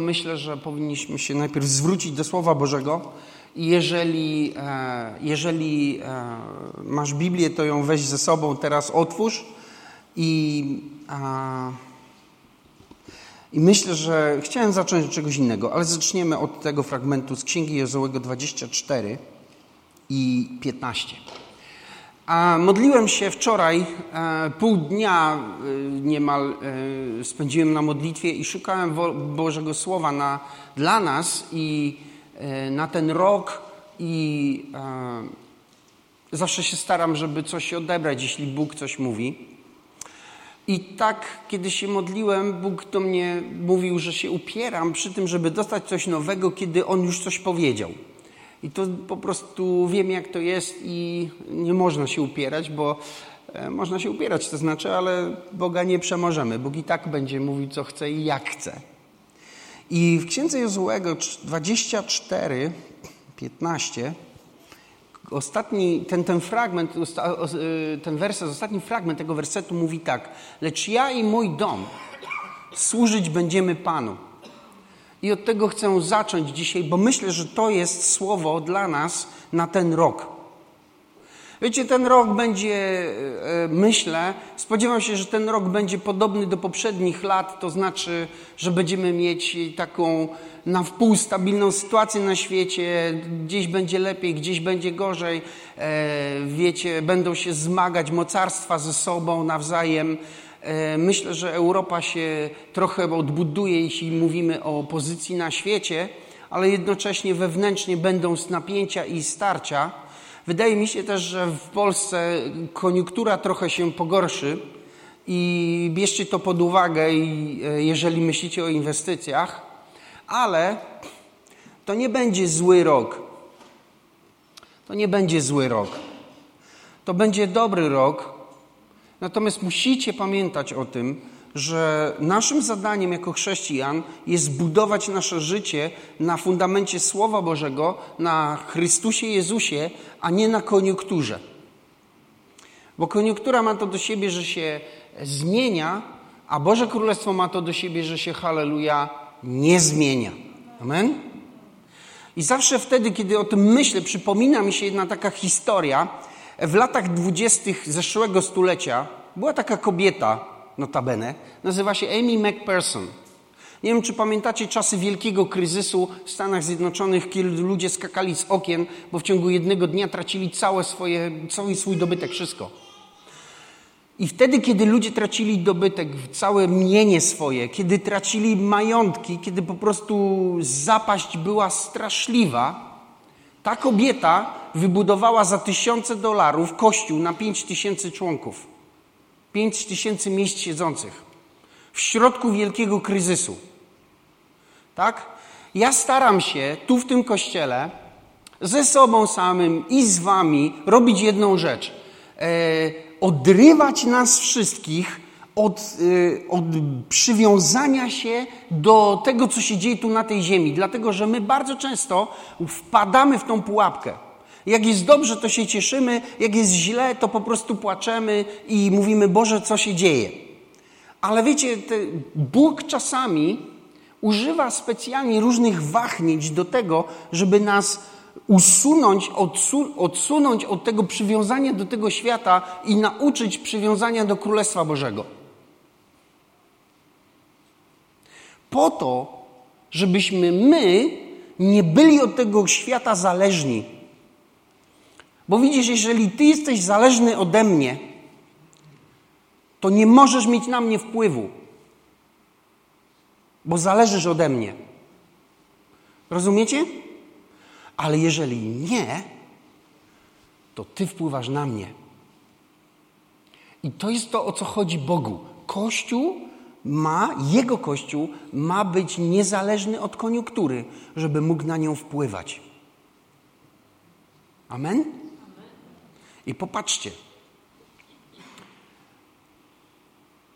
Myślę, że powinniśmy się najpierw zwrócić do Słowa Bożego. Jeżeli, e, jeżeli e, masz Biblię, to ją weź ze sobą, teraz otwórz. I, I myślę, że chciałem zacząć od czegoś innego, ale zaczniemy od tego fragmentu z Księgi Jezołego 24 i 15. Modliłem się wczoraj, e, pół dnia e, niemal e, spędziłem na modlitwie i szukałem Bożego Słowa na, dla nas i na ten rok i zawsze się staram, żeby coś odebrać, jeśli Bóg coś mówi. I tak, kiedy się modliłem, Bóg do mnie mówił, że się upieram przy tym, żeby dostać coś nowego, kiedy On już coś powiedział. I to po prostu wiem, jak to jest i nie można się upierać, bo e, można się upierać, to znaczy, ale Boga nie przemożemy. Bóg i tak będzie mówił, co chce i jak chce. I w Księdze Jozułego 24, 15 ostatni, ten, ten fragment, e, ten werset, ostatni fragment tego wersetu mówi tak. Lecz ja i mój dom służyć będziemy Panu. I od tego chcę zacząć dzisiaj, bo myślę, że to jest słowo dla nas na ten rok. Wiecie, ten rok będzie, e, myślę, spodziewam się, że ten rok będzie podobny do poprzednich lat, to znaczy, że będziemy mieć taką na wpół stabilną sytuację na świecie, gdzieś będzie lepiej, gdzieś będzie gorzej. E, wiecie, będą się zmagać mocarstwa ze sobą nawzajem. E, myślę, że Europa się trochę odbuduje, jeśli mówimy o pozycji na świecie, ale jednocześnie wewnętrznie będą napięcia i starcia. Wydaje mi się też, że w Polsce koniunktura trochę się pogorszy i bierzcie to pod uwagę, e, jeżeli myślicie o inwestycjach, ale to nie będzie zły rok. To nie będzie zły rok. To będzie dobry rok, Natomiast musicie pamiętać o tym, że naszym zadaniem jako chrześcijan jest budować nasze życie na fundamencie Słowa Bożego, na Chrystusie Jezusie, a nie na koniunkturze. Bo koniunktura ma to do siebie, że się zmienia, a Boże Królestwo ma to do siebie, że się, halleluja, nie zmienia. Amen? I zawsze wtedy, kiedy o tym myślę, przypomina mi się jedna taka historia, w latach dwudziestych zeszłego stulecia była taka kobieta, notabene, nazywa się Amy McPherson. Nie wiem, czy pamiętacie czasy wielkiego kryzysu w Stanach Zjednoczonych, kiedy ludzie skakali z okien, bo w ciągu jednego dnia tracili całe swoje, cały swój dobytek, wszystko. I wtedy, kiedy ludzie tracili dobytek, całe mienie swoje, kiedy tracili majątki, kiedy po prostu zapaść była straszliwa, ta kobieta wybudowała za tysiące dolarów kościół na pięć tysięcy członków. Pięć tysięcy miejsc siedzących. W środku wielkiego kryzysu. Tak? Ja staram się tu w tym kościele ze sobą samym i z wami robić jedną rzecz. E, odrywać nas wszystkich od, y, od przywiązania się do tego, co się dzieje tu na tej ziemi. Dlatego, że my bardzo często wpadamy w tą pułapkę. Jak jest dobrze, to się cieszymy, jak jest źle, to po prostu płaczemy i mówimy, Boże, co się dzieje. Ale wiecie, Bóg czasami używa specjalnie różnych wahnięć do tego, żeby nas usunąć, odsu odsunąć od tego przywiązania do tego świata i nauczyć przywiązania do Królestwa Bożego. Po to, żebyśmy my nie byli od tego świata zależni. Bo widzisz, jeżeli ty jesteś zależny ode mnie, to nie możesz mieć na mnie wpływu, bo zależysz ode mnie. Rozumiecie? Ale jeżeli nie, to ty wpływasz na mnie. I to jest to, o co chodzi Bogu. Kościół ma, jego Kościół ma być niezależny od koniunktury, żeby mógł na nią wpływać. Amen? I popatrzcie.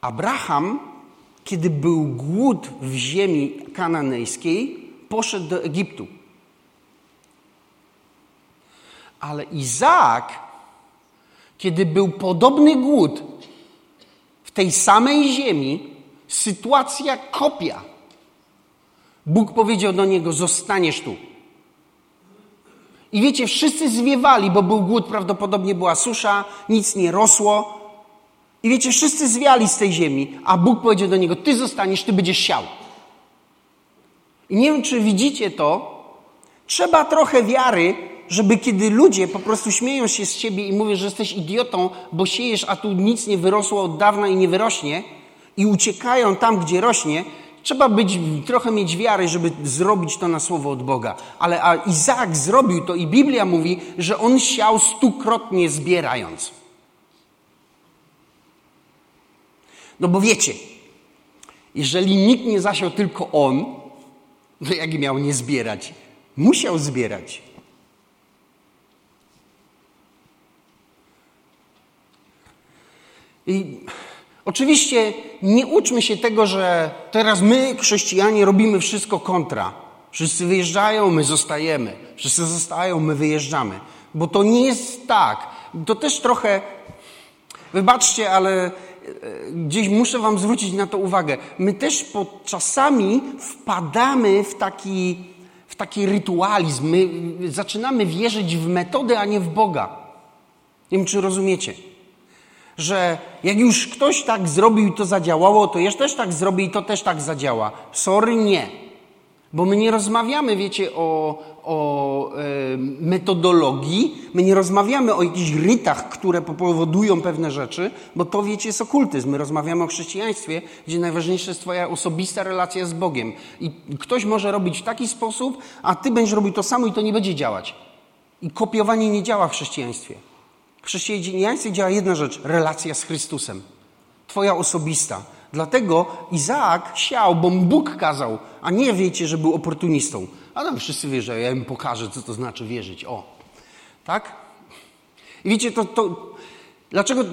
Abraham, kiedy był głód w ziemi kananejskiej, poszedł do Egiptu. Ale Izaak, kiedy był podobny głód w tej samej ziemi, Sytuacja kopia. Bóg powiedział do niego: Zostaniesz tu. I wiecie, wszyscy zwiewali, bo był głód, prawdopodobnie była susza, nic nie rosło. I wiecie, wszyscy zwiali z tej ziemi, a Bóg powiedział do niego: Ty zostaniesz, ty będziesz siał. I nie wiem, czy widzicie to. Trzeba trochę wiary, żeby kiedy ludzie po prostu śmieją się z ciebie i mówią, że jesteś idiotą, bo siejesz, a tu nic nie wyrosło od dawna i nie wyrośnie, i uciekają tam, gdzie rośnie, trzeba być, trochę mieć wiary, żeby zrobić to na słowo od Boga. Ale a Izaak zrobił to i Biblia mówi, że on siał stukrotnie zbierając. No bo wiecie, jeżeli nikt nie zasiał, tylko on, to jak miał nie zbierać? Musiał zbierać. I oczywiście nie uczmy się tego, że teraz my, chrześcijanie, robimy wszystko kontra. Wszyscy wyjeżdżają, my zostajemy. Wszyscy zostają, my wyjeżdżamy. Bo to nie jest tak. To też trochę, wybaczcie, ale e, gdzieś muszę Wam zwrócić na to uwagę. My też po, czasami wpadamy w taki, w taki rytualizm. My zaczynamy wierzyć w metody, a nie w Boga. Nie wiem, czy rozumiecie że jak już ktoś tak zrobił i to zadziałało, to jeszcze też tak zrobi i to też tak zadziała. Sorry, nie. Bo my nie rozmawiamy, wiecie, o, o e, metodologii, my nie rozmawiamy o jakichś rytach, które powodują pewne rzeczy, bo to, wiecie, jest okultyzm. My rozmawiamy o chrześcijaństwie, gdzie najważniejsza jest Twoja osobista relacja z Bogiem. I ktoś może robić w taki sposób, a Ty będziesz robił to samo i to nie będzie działać. I kopiowanie nie działa w chrześcijaństwie. W chrześcijaństwie działa jedna rzecz relacja z Chrystusem. Twoja osobista. Dlatego Izaak siał, bo Bóg kazał, a nie wiecie, że był oportunistą. A tam wszyscy wierzyą, ja im pokażę, co to znaczy wierzyć. O, tak? I wiecie, to, to dlaczego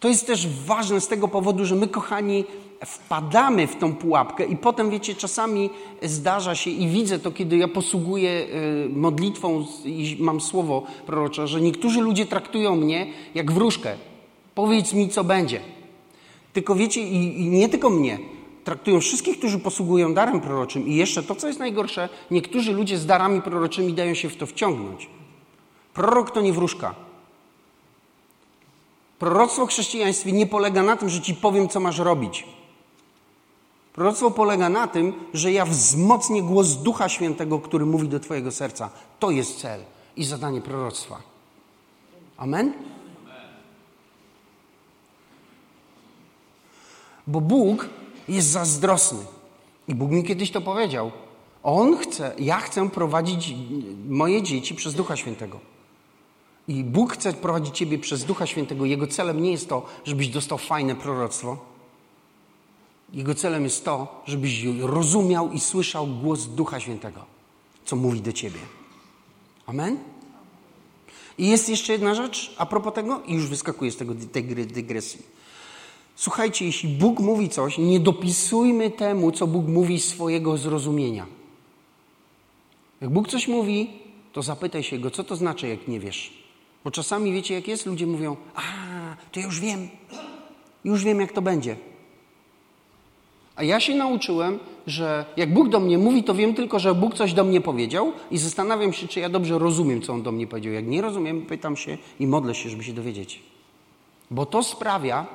to jest też ważne z tego powodu, że my, kochani, wpadamy w tą pułapkę i potem, wiecie, czasami zdarza się i widzę to, kiedy ja posługuję y, modlitwą i mam słowo prorocze, że niektórzy ludzie traktują mnie jak wróżkę. Powiedz mi, co będzie. Tylko wiecie, i, i nie tylko mnie, traktują wszystkich, którzy posługują darem proroczym i jeszcze to, co jest najgorsze, niektórzy ludzie z darami proroczymi dają się w to wciągnąć. Prorok to nie wróżka. Proroctwo w chrześcijaństwie nie polega na tym, że ci powiem, co masz robić. Proroctwo polega na tym, że ja wzmocnię głos Ducha Świętego, który mówi do Twojego serca. To jest cel i zadanie proroctwa. Amen? Bo Bóg jest zazdrosny. I Bóg mi kiedyś to powiedział. On chce, ja chcę prowadzić moje dzieci przez Ducha Świętego. I Bóg chce prowadzić Ciebie przez Ducha Świętego. Jego celem nie jest to, żebyś dostał fajne proroctwo. Jego celem jest to, żebyś rozumiał i słyszał głos Ducha Świętego, co mówi do Ciebie. Amen? I jest jeszcze jedna rzecz a propos tego, i już wyskakuję z tego, tej dygresji. Słuchajcie, jeśli Bóg mówi coś, nie dopisujmy temu, co Bóg mówi swojego zrozumienia. Jak Bóg coś mówi, to zapytaj się Go, co to znaczy, jak nie wiesz. Bo czasami wiecie, jak jest? Ludzie mówią, a, to ja już wiem, już wiem, jak to będzie. A ja się nauczyłem, że jak Bóg do mnie mówi, to wiem tylko, że Bóg coś do mnie powiedział i zastanawiam się, czy ja dobrze rozumiem, co On do mnie powiedział. Jak nie rozumiem, pytam się i modlę się, żeby się dowiedzieć. Bo to sprawia,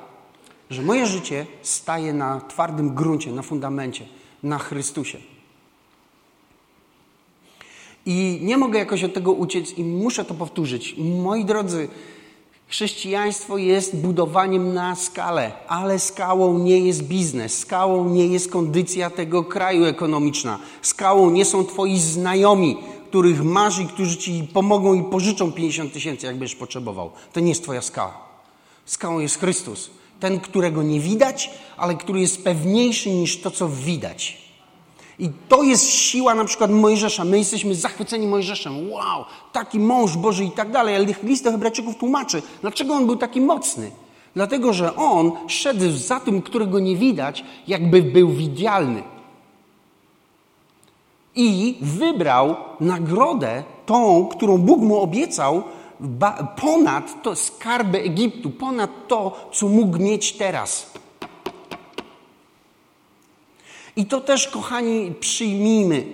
że moje życie staje na twardym gruncie, na fundamencie, na Chrystusie. I nie mogę jakoś od tego uciec i muszę to powtórzyć. Moi drodzy, Chrześcijaństwo jest budowaniem na skalę, ale skałą nie jest biznes, skałą nie jest kondycja tego kraju ekonomiczna, skałą nie są twoi znajomi, których masz i którzy ci pomogą i pożyczą 50 tysięcy, jakbyś potrzebował. To nie jest twoja skała. Skałą jest Chrystus, ten, którego nie widać, ale który jest pewniejszy niż to, co widać. I to jest siła na przykład Mojżesza. My jesteśmy zachwyceni Mojżeszem. Wow, taki mąż Boży i tak dalej. Ale list Hebrajczyków tłumaczy, dlaczego on był taki mocny. Dlatego, że on szedł za tym, którego nie widać, jakby był widzialny. I wybrał nagrodę, tą, którą Bóg mu obiecał, ponad to skarby Egiptu, ponad to, co mógł mieć teraz. I to też, kochani, przyjmijmy.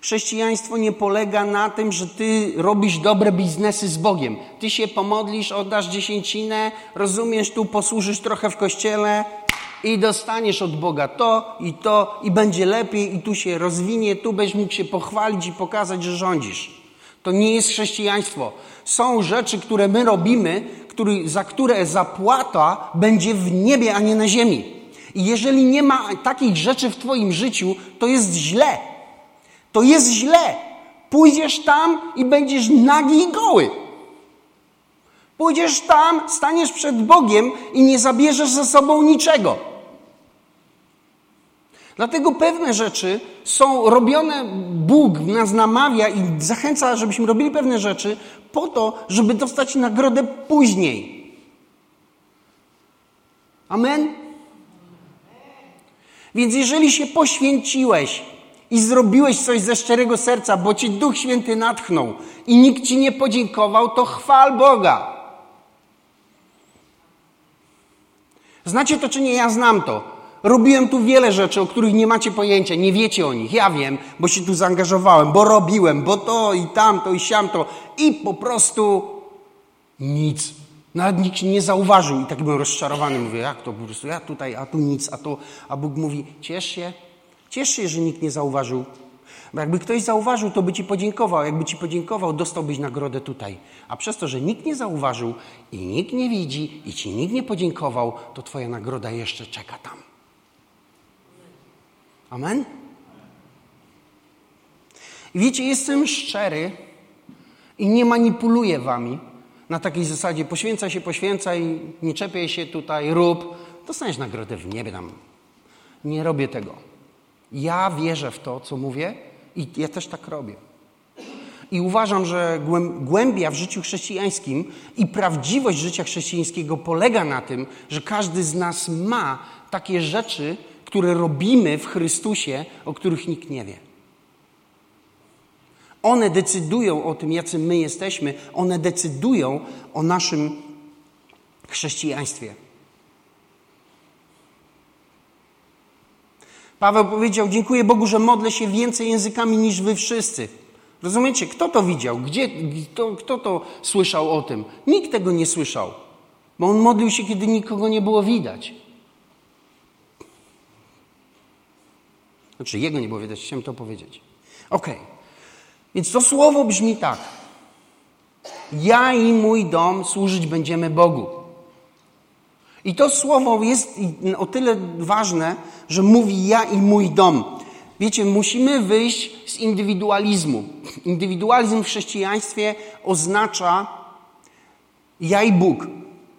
Chrześcijaństwo nie polega na tym, że ty robisz dobre biznesy z Bogiem. Ty się pomodlisz, oddasz dziesięcinę, rozumiesz, tu posłużysz trochę w kościele i dostaniesz od Boga to i to i będzie lepiej i tu się rozwinie, tu będziesz mógł się pochwalić i pokazać, że rządzisz. To nie jest chrześcijaństwo. Są rzeczy, które my robimy, który, za które zapłata będzie w niebie, a nie na ziemi. I jeżeli nie ma takich rzeczy w Twoim życiu, to jest źle. To jest źle. Pójdziesz tam i będziesz nagi i goły. Pójdziesz tam, staniesz przed Bogiem i nie zabierzesz ze sobą niczego. Dlatego pewne rzeczy są robione, Bóg nas namawia i zachęca, żebyśmy robili pewne rzeczy po to, żeby dostać nagrodę później. Amen? Więc jeżeli się poświęciłeś i zrobiłeś coś ze szczerego serca, bo ci Duch Święty natchnął i nikt ci nie podziękował, to chwal Boga. Znacie to czy nie? Ja znam to. Robiłem tu wiele rzeczy, o których nie macie pojęcia, nie wiecie o nich. Ja wiem, bo się tu zaangażowałem, bo robiłem, bo to i tamto i siamto i po prostu nic. Nawet nikt nie zauważył i tak byłem rozczarowany. Mówię, jak to po prostu, ja tutaj, a tu nic, a to, a Bóg mówi, ciesz się, ciesz się, że nikt nie zauważył. Bo jakby ktoś zauważył, to by ci podziękował. Jakby ci podziękował, dostałbyś nagrodę tutaj. A przez to, że nikt nie zauważył i nikt nie widzi i ci nikt nie podziękował, to twoja nagroda jeszcze czeka tam. Amen? I wiecie, jestem szczery i nie manipuluję wami na takiej zasadzie poświęca się, poświęcaj, nie czepiaj się tutaj, rób, dostaniesz nagrodę w niebie tam. Nie robię tego. Ja wierzę w to, co mówię i ja też tak robię. I uważam, że głębia w życiu chrześcijańskim i prawdziwość życia chrześcijańskiego polega na tym, że każdy z nas ma takie rzeczy, które robimy w Chrystusie, o których nikt nie wie. One decydują o tym, jacy my jesteśmy, one decydują o naszym chrześcijaństwie. Paweł powiedział: Dziękuję Bogu, że modlę się więcej językami niż wy wszyscy. Rozumiecie? Kto to widział? Gdzie, kto, kto to słyszał o tym? Nikt tego nie słyszał, bo on modlił się, kiedy nikogo nie było widać. Znaczy, jego nie było widać, chciałem to powiedzieć. Ok. Więc to słowo brzmi tak. Ja i mój dom służyć będziemy Bogu. I to słowo jest o tyle ważne, że mówi ja i mój dom. Wiecie, musimy wyjść z indywidualizmu. Indywidualizm w chrześcijaństwie oznacza ja i Bóg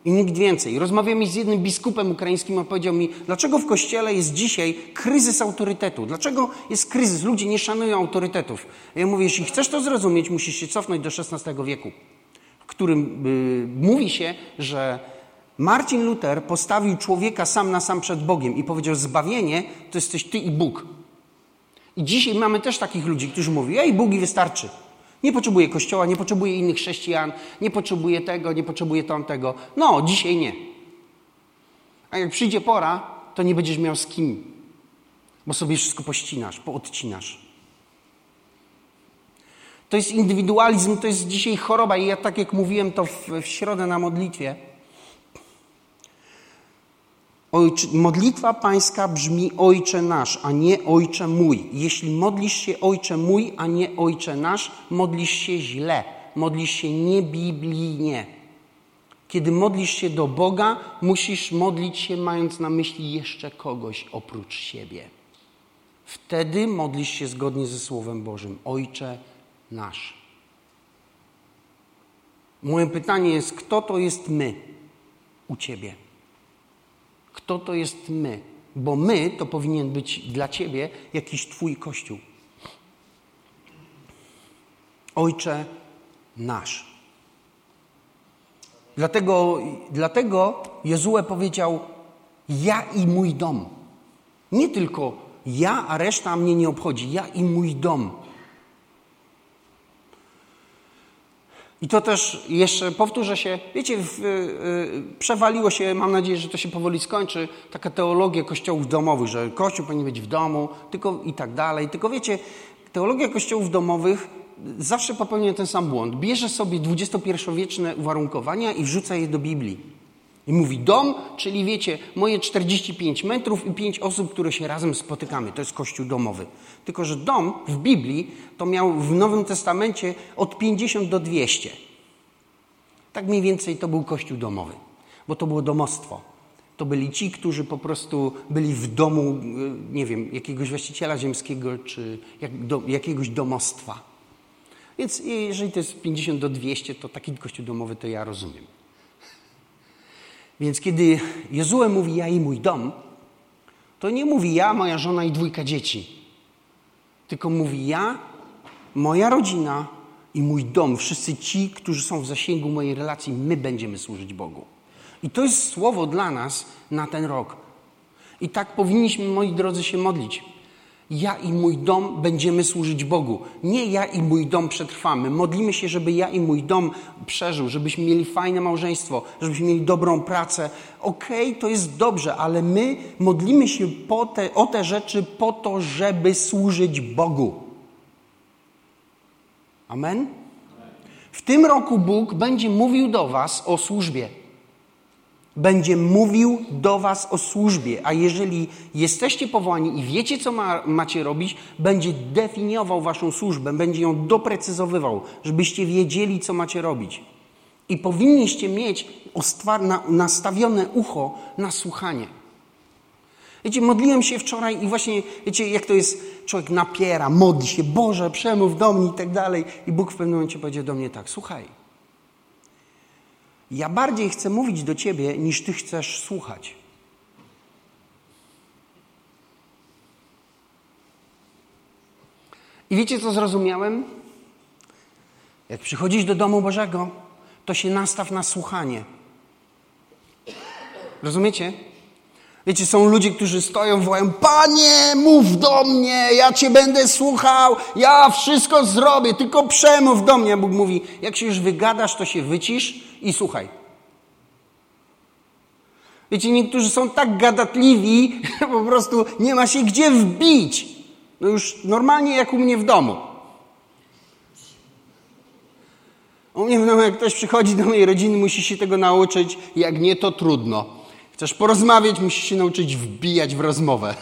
i nikt więcej. Rozmawiamy z jednym biskupem ukraińskim, on powiedział mi, dlaczego w kościele jest dzisiaj kryzys autorytetu? Dlaczego jest kryzys? Ludzie nie szanują autorytetów. Ja mówię, jeśli chcesz to zrozumieć, musisz się cofnąć do XVI wieku, w którym y, mówi się, że Marcin Luther postawił człowieka sam na sam przed Bogiem i powiedział, zbawienie to jesteś ty i Bóg. I dzisiaj mamy też takich ludzi, którzy mówią, i Bóg i wystarczy. Nie potrzebuje kościoła, nie potrzebuje innych chrześcijan, nie potrzebuje tego, nie potrzebuje tamtego. No, dzisiaj nie. A jak przyjdzie pora, to nie będziesz miał z kim, bo sobie wszystko pościnasz, poodcinasz. To jest indywidualizm, to jest dzisiaj choroba i ja tak jak mówiłem to w, w środę na modlitwie, Ojcze, modlitwa pańska brzmi Ojcze nasz, a nie Ojcze mój. Jeśli modlisz się Ojcze mój, a nie Ojcze nasz, modlisz się źle, modlisz się niebiblijnie. Kiedy modlisz się do Boga, musisz modlić się mając na myśli jeszcze kogoś oprócz siebie. Wtedy modlisz się zgodnie ze Słowem Bożym. Ojcze nasz. Moje pytanie jest, kto to jest my u Ciebie? Kto to jest my? Bo my to powinien być dla Ciebie jakiś Twój Kościół. Ojcze nasz. Dlatego, dlatego Jezue powiedział: Ja i mój dom. Nie tylko ja, a reszta mnie nie obchodzi. Ja i mój dom. I to też jeszcze powtórzę się, wiecie, w, y, przewaliło się, mam nadzieję, że to się powoli skończy, taka teologia kościołów domowych, że kościół powinien być w domu, tylko i tak dalej. Tylko wiecie, teologia kościołów domowych zawsze popełnia ten sam błąd. Bierze sobie XXI-wieczne uwarunkowania i wrzuca je do Biblii. I mówi dom, czyli wiecie, moje 45 metrów i 5 osób, które się razem spotykamy. To jest kościół domowy. Tylko, że dom w Biblii to miał w Nowym Testamencie od 50 do 200. Tak mniej więcej to był kościół domowy, bo to było domostwo. To byli ci, którzy po prostu byli w domu, nie wiem, jakiegoś właściciela ziemskiego czy jak, do, jakiegoś domostwa. Więc jeżeli to jest 50 do 200, to taki kościół domowy to ja rozumiem. Więc kiedy Jozue mówi ja i mój dom, to nie mówi ja, moja żona i dwójka dzieci. Tylko mówi ja, moja rodzina i mój dom, wszyscy ci, którzy są w zasięgu mojej relacji, my będziemy służyć Bogu. I to jest słowo dla nas na ten rok. I tak powinniśmy, moi drodzy, się modlić. Ja i mój dom będziemy służyć Bogu. Nie ja i mój dom przetrwamy. Modlimy się, żeby ja i mój dom przeżył, żebyśmy mieli fajne małżeństwo, żebyśmy mieli dobrą pracę. Okej, okay, to jest dobrze, ale my modlimy się te, o te rzeczy po to, żeby służyć Bogu. Amen? W tym roku Bóg będzie mówił do Was o służbie będzie mówił do Was o służbie, a jeżeli jesteście powołani i wiecie, co ma, macie robić, będzie definiował Waszą służbę, będzie ją doprecyzowywał, żebyście wiedzieli, co macie robić. I powinniście mieć nastawione ucho na słuchanie. Wiecie, modliłem się wczoraj i właśnie, wiecie, jak to jest, człowiek napiera, modli się, Boże, przemów do mnie i tak dalej. I Bóg w pewnym momencie powiedział do mnie tak, słuchaj, ja bardziej chcę mówić do ciebie, niż ty chcesz słuchać. I wiecie, co zrozumiałem? Jak przychodzisz do domu Bożego, to się nastaw na słuchanie. Rozumiecie? Wiecie, są ludzie, którzy stoją, wołają: Panie, mów do mnie, ja Cię będę słuchał, ja wszystko zrobię, tylko przemów do mnie. Bóg mówi: Jak się już wygadasz, to się wycisz i słuchaj. Wiecie, niektórzy są tak gadatliwi, że po prostu nie ma się gdzie wbić. No już normalnie jak u mnie w domu. U mnie w domu, jak ktoś przychodzi do mojej rodziny, musi się tego nauczyć. Jak nie, to trudno. Chcesz porozmawiać, musisz się nauczyć wbijać w rozmowę.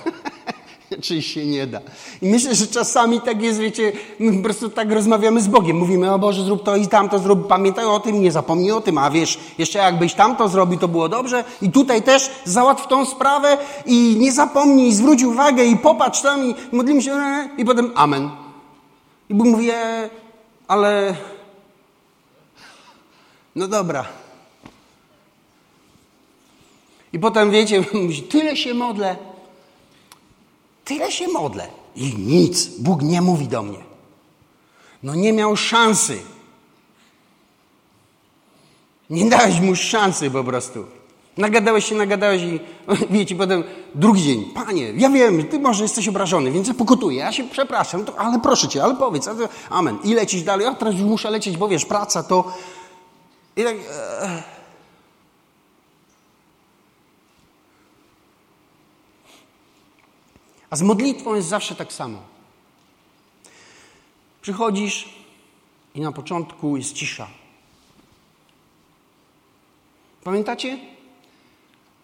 Czyli się nie da. I myślę, że czasami tak jest, wiecie, my po prostu tak rozmawiamy z Bogiem. Mówimy, o Boże, zrób to i tamto, zrób, pamiętaj o tym, nie zapomnij o tym, a wiesz, jeszcze jakbyś tamto zrobił, to było dobrze. I tutaj też załatw tą sprawę i nie zapomnij, zwróć uwagę i popatrz tam i modlimy się i potem amen. I Bóg mówi, e, ale no dobra, i potem wiecie, mówi, tyle się modlę, tyle się modlę. I nic, Bóg nie mówi do mnie. No nie miał szansy. Nie dałeś mu szansy po prostu. Nagadałeś się, nagadałeś i wiecie, potem drugi dzień. Panie, ja wiem, ty może jesteś obrażony, więc ja pokutuję, ja się przepraszam, to, ale proszę cię, ale powiedz. Amen. I lecisz dalej. A teraz już muszę lecieć, bo wiesz, praca to... I tak... E Z modlitwą jest zawsze tak samo. Przychodzisz i na początku jest cisza. Pamiętacie?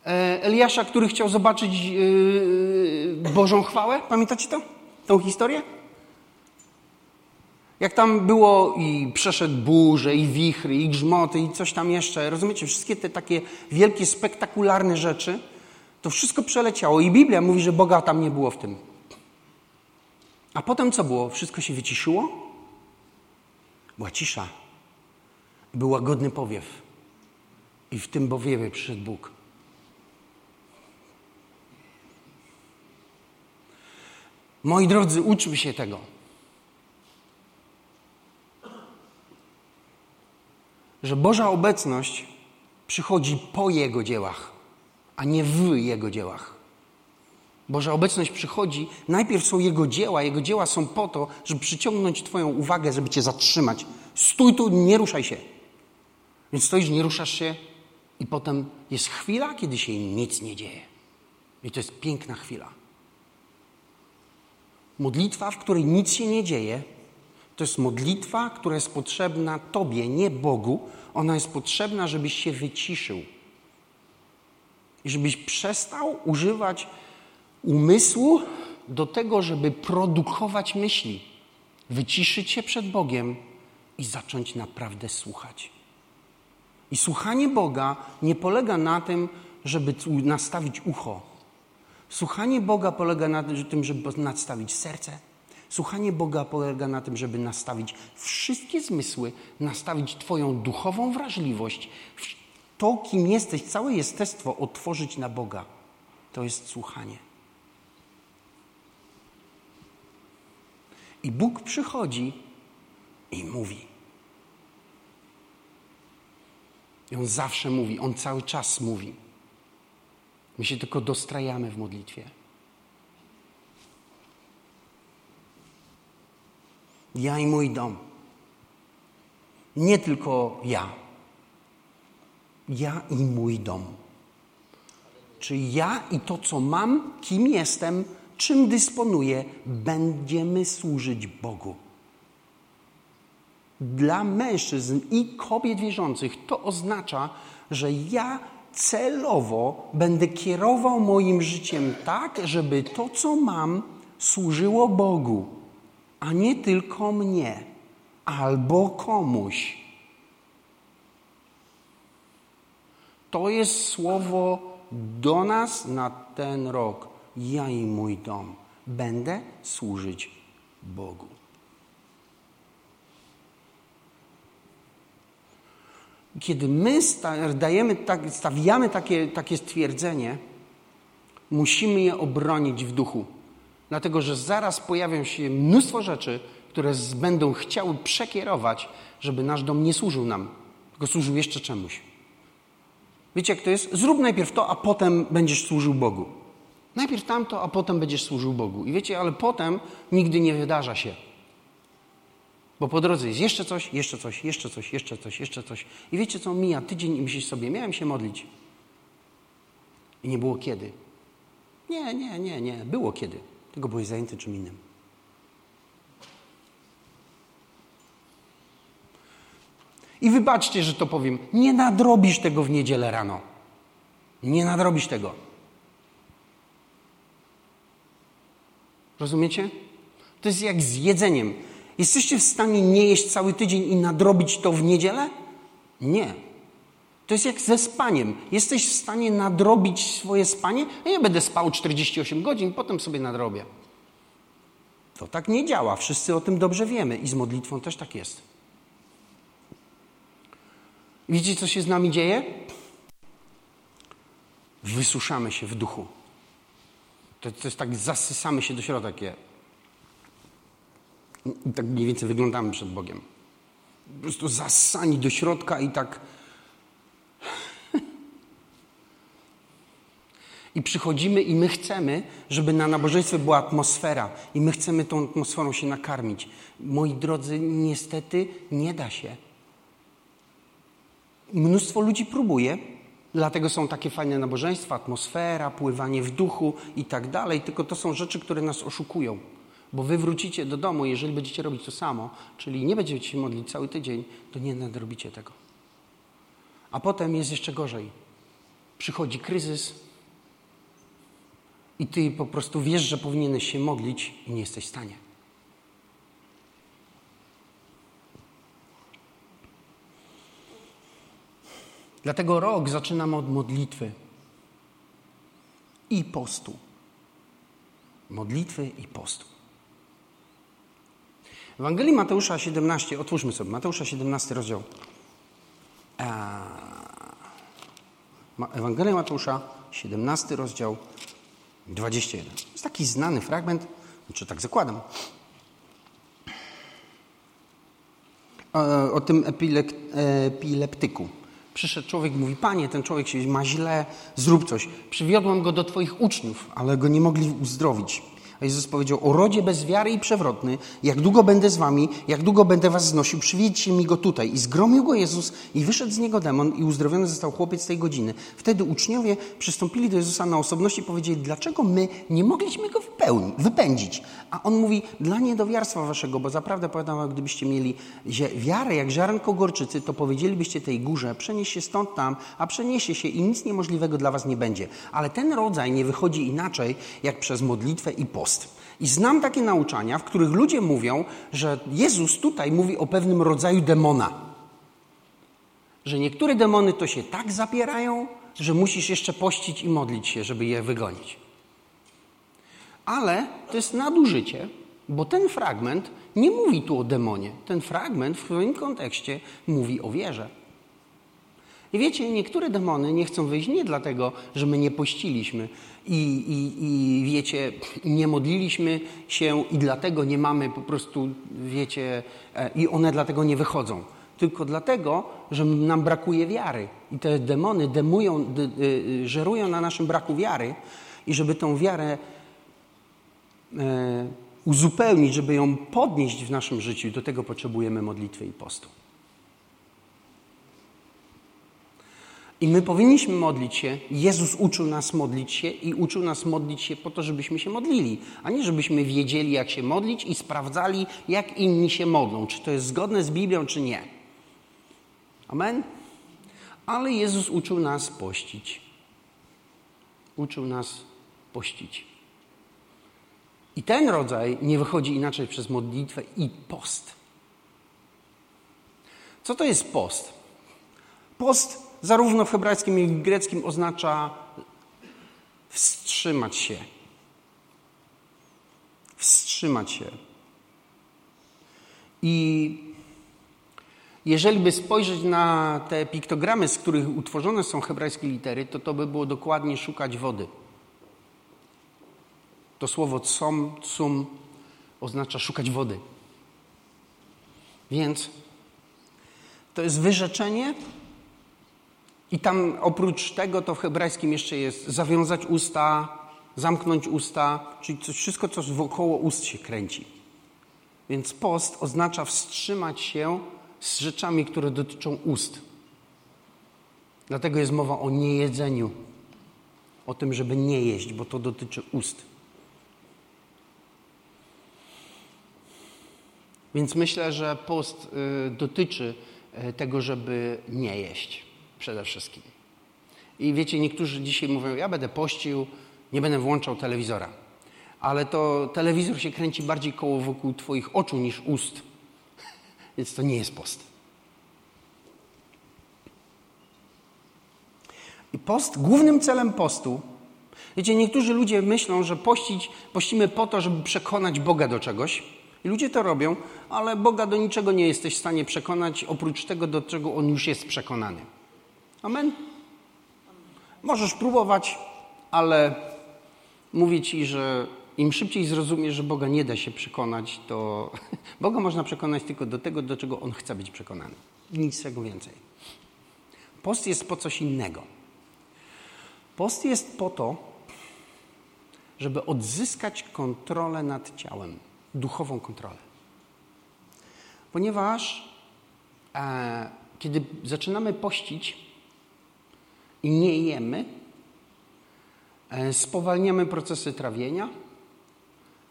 E, Eliasza, który chciał zobaczyć e, Bożą chwałę? Pamiętacie to? Tą historię? Jak tam było i przeszedł burze, i wichry, i grzmoty, i coś tam jeszcze. Rozumiecie? Wszystkie te takie wielkie, spektakularne rzeczy – to wszystko przeleciało i Biblia mówi, że Boga tam nie było w tym. A potem co było? Wszystko się wyciszyło? Była cisza. Był łagodny powiew. I w tym powiewie przyszedł Bóg. Moi drodzy, uczmy się tego. Że Boża obecność przychodzi po Jego dziełach a nie w Jego dziełach. Boża obecność przychodzi, najpierw są Jego dzieła. Jego dzieła są po to, żeby przyciągnąć Twoją uwagę, żeby Cię zatrzymać. Stój tu, nie ruszaj się. Więc stoisz, nie ruszasz się i potem jest chwila, kiedy się nic nie dzieje. I to jest piękna chwila. Modlitwa, w której nic się nie dzieje, to jest modlitwa, która jest potrzebna Tobie, nie Bogu. Ona jest potrzebna, żebyś się wyciszył. I żebyś przestał używać umysłu do tego, żeby produkować myśli. Wyciszyć się przed Bogiem i zacząć naprawdę słuchać. I słuchanie Boga nie polega na tym, żeby nastawić ucho. Słuchanie Boga polega na tym, żeby nastawić serce. Słuchanie Boga polega na tym, żeby nastawić wszystkie zmysły, nastawić Twoją duchową wrażliwość, to, kim jesteś, całe jestestwo otworzyć na Boga. To jest słuchanie. I Bóg przychodzi i mówi. I On zawsze mówi, On cały czas mówi. My się tylko dostrajamy w modlitwie. Ja i mój dom. Nie tylko ja. Ja i mój dom. Czy ja i to, co mam, kim jestem, czym dysponuję, będziemy służyć Bogu. Dla mężczyzn i kobiet wierzących to oznacza, że ja celowo będę kierował moim życiem tak, żeby to, co mam, służyło Bogu, a nie tylko mnie albo komuś. To jest słowo do nas na ten rok. Ja i mój dom będę służyć Bogu. Kiedy my dajemy, stawiamy takie, takie stwierdzenie, musimy je obronić w duchu. Dlatego, że zaraz pojawią się mnóstwo rzeczy, które będą chciały przekierować, żeby nasz dom nie służył nam, tylko służył jeszcze czemuś. Wiecie, jak to jest? Zrób najpierw to, a potem będziesz służył Bogu. Najpierw tamto, a potem będziesz służył Bogu. I wiecie, ale potem nigdy nie wydarza się. Bo po drodze jest jeszcze coś, jeszcze coś, jeszcze coś, jeszcze coś, jeszcze coś. I wiecie co, mija tydzień i myślisz sobie, miałem się modlić. I nie było kiedy. Nie, nie, nie, nie. Było kiedy. Tylko byłeś zajęty czym innym. I wybaczcie, że to powiem. Nie nadrobisz tego w niedzielę rano. Nie nadrobisz tego. Rozumiecie? To jest jak z jedzeniem. Jesteście w stanie nie jeść cały tydzień i nadrobić to w niedzielę? Nie. To jest jak ze spaniem. Jesteś w stanie nadrobić swoje spanie? Ja będę spał 48 godzin, potem sobie nadrobię. To tak nie działa. Wszyscy o tym dobrze wiemy i z modlitwą też tak jest. Widzicie, co się z nami dzieje? Wysuszamy się w duchu. To, to jest tak, zasysamy się do środka. I tak mniej więcej wyglądamy przed Bogiem. Po prostu zasani do środka i tak. I przychodzimy i my chcemy, żeby na nabożeństwie była atmosfera. I my chcemy tą atmosferą się nakarmić. Moi drodzy, niestety nie da się. Mnóstwo ludzi próbuje, dlatego są takie fajne nabożeństwa, atmosfera, pływanie w duchu i tak dalej, tylko to są rzeczy, które nas oszukują. Bo wy wrócicie do domu, jeżeli będziecie robić to samo, czyli nie będziecie się modlić cały tydzień, to nie nadrobicie tego. A potem jest jeszcze gorzej. Przychodzi kryzys i ty po prostu wiesz, że powinieneś się modlić i nie jesteś w stanie. Dlatego rok zaczynamy od modlitwy i postu. Modlitwy i postu. Ewangelii Mateusza 17, otwórzmy sobie, Mateusza 17 rozdział. Ewangelia Mateusza 17 rozdział 21. To jest taki znany fragment, znaczy tak zakładam. O, o tym epileptyku Przyszedł człowiek, mówi, panie, ten człowiek się ma źle, zrób coś. Przywiodłem go do twoich uczniów, ale go nie mogli uzdrowić. Jezus powiedział, o rodzie bez wiary i przewrotny, jak długo będę z wami, jak długo będę was znosił, przywiedźcie mi go tutaj. I zgromił go Jezus i wyszedł z niego demon i uzdrowiony został chłopiec tej godziny. Wtedy uczniowie przystąpili do Jezusa na osobności i powiedzieli, dlaczego my nie mogliśmy go wypełnić, wypędzić? A on mówi, dla niedowiarstwa waszego, bo zaprawdę powiadam wam, gdybyście mieli wiarę jak ziarenko gorczycy, to powiedzielibyście tej górze, przenieś się stąd tam, a przeniesie się i nic niemożliwego dla was nie będzie. Ale ten rodzaj nie wychodzi inaczej, jak przez modlitwę i post. I znam takie nauczania, w których ludzie mówią, że Jezus tutaj mówi o pewnym rodzaju demona. Że niektóre demony to się tak zapierają, że musisz jeszcze pościć i modlić się, żeby je wygonić. Ale to jest nadużycie, bo ten fragment nie mówi tu o demonie. Ten fragment w swoim kontekście mówi o wierze. I wiecie, niektóre demony nie chcą wyjść nie dlatego, że my nie pościliśmy i, i, i wiecie, nie modliliśmy się i dlatego nie mamy po prostu, wiecie, e, i one dlatego nie wychodzą. Tylko dlatego, że nam brakuje wiary. I te demony demują, de, de, żerują na naszym braku wiary i żeby tą wiarę e, uzupełnić, żeby ją podnieść w naszym życiu, do tego potrzebujemy modlitwy i postu. I my powinniśmy modlić się. Jezus uczył nas modlić się i uczył nas modlić się po to, żebyśmy się modlili, a nie żebyśmy wiedzieli, jak się modlić i sprawdzali, jak inni się modlą, czy to jest zgodne z Biblią, czy nie. Amen? Ale Jezus uczył nas pościć. Uczył nas pościć. I ten rodzaj nie wychodzi inaczej przez modlitwę i post. Co to jest post? Post zarówno w hebrajskim, jak i greckim oznacza wstrzymać się. Wstrzymać się. I jeżeli by spojrzeć na te piktogramy, z których utworzone są hebrajskie litery, to to by było dokładnie szukać wody. To słowo tsom, tsum oznacza szukać wody. Więc to jest wyrzeczenie i tam oprócz tego to w hebrajskim jeszcze jest zawiązać usta, zamknąć usta, czyli coś, wszystko, co wokoło ust się kręci. Więc post oznacza wstrzymać się z rzeczami, które dotyczą ust. Dlatego jest mowa o niejedzeniu, o tym, żeby nie jeść, bo to dotyczy ust. Więc myślę, że post y, dotyczy y, tego, żeby nie jeść przede wszystkim. I wiecie, niektórzy dzisiaj mówią, ja będę pościł, nie będę włączał telewizora. Ale to telewizor się kręci bardziej koło wokół Twoich oczu niż ust. Więc to nie jest post. I post, głównym celem postu, wiecie, niektórzy ludzie myślą, że pościć, pościmy po to, żeby przekonać Boga do czegoś. I ludzie to robią, ale Boga do niczego nie jesteś w stanie przekonać, oprócz tego, do czego On już jest przekonany. Amen? Możesz próbować, ale mówię Ci, że im szybciej zrozumiesz, że Boga nie da się przekonać, to Boga można przekonać tylko do tego, do czego On chce być przekonany. Nic tego więcej. Post jest po coś innego. Post jest po to, żeby odzyskać kontrolę nad ciałem, duchową kontrolę. Ponieważ e, kiedy zaczynamy pościć, i nie jemy, e, spowalniamy procesy trawienia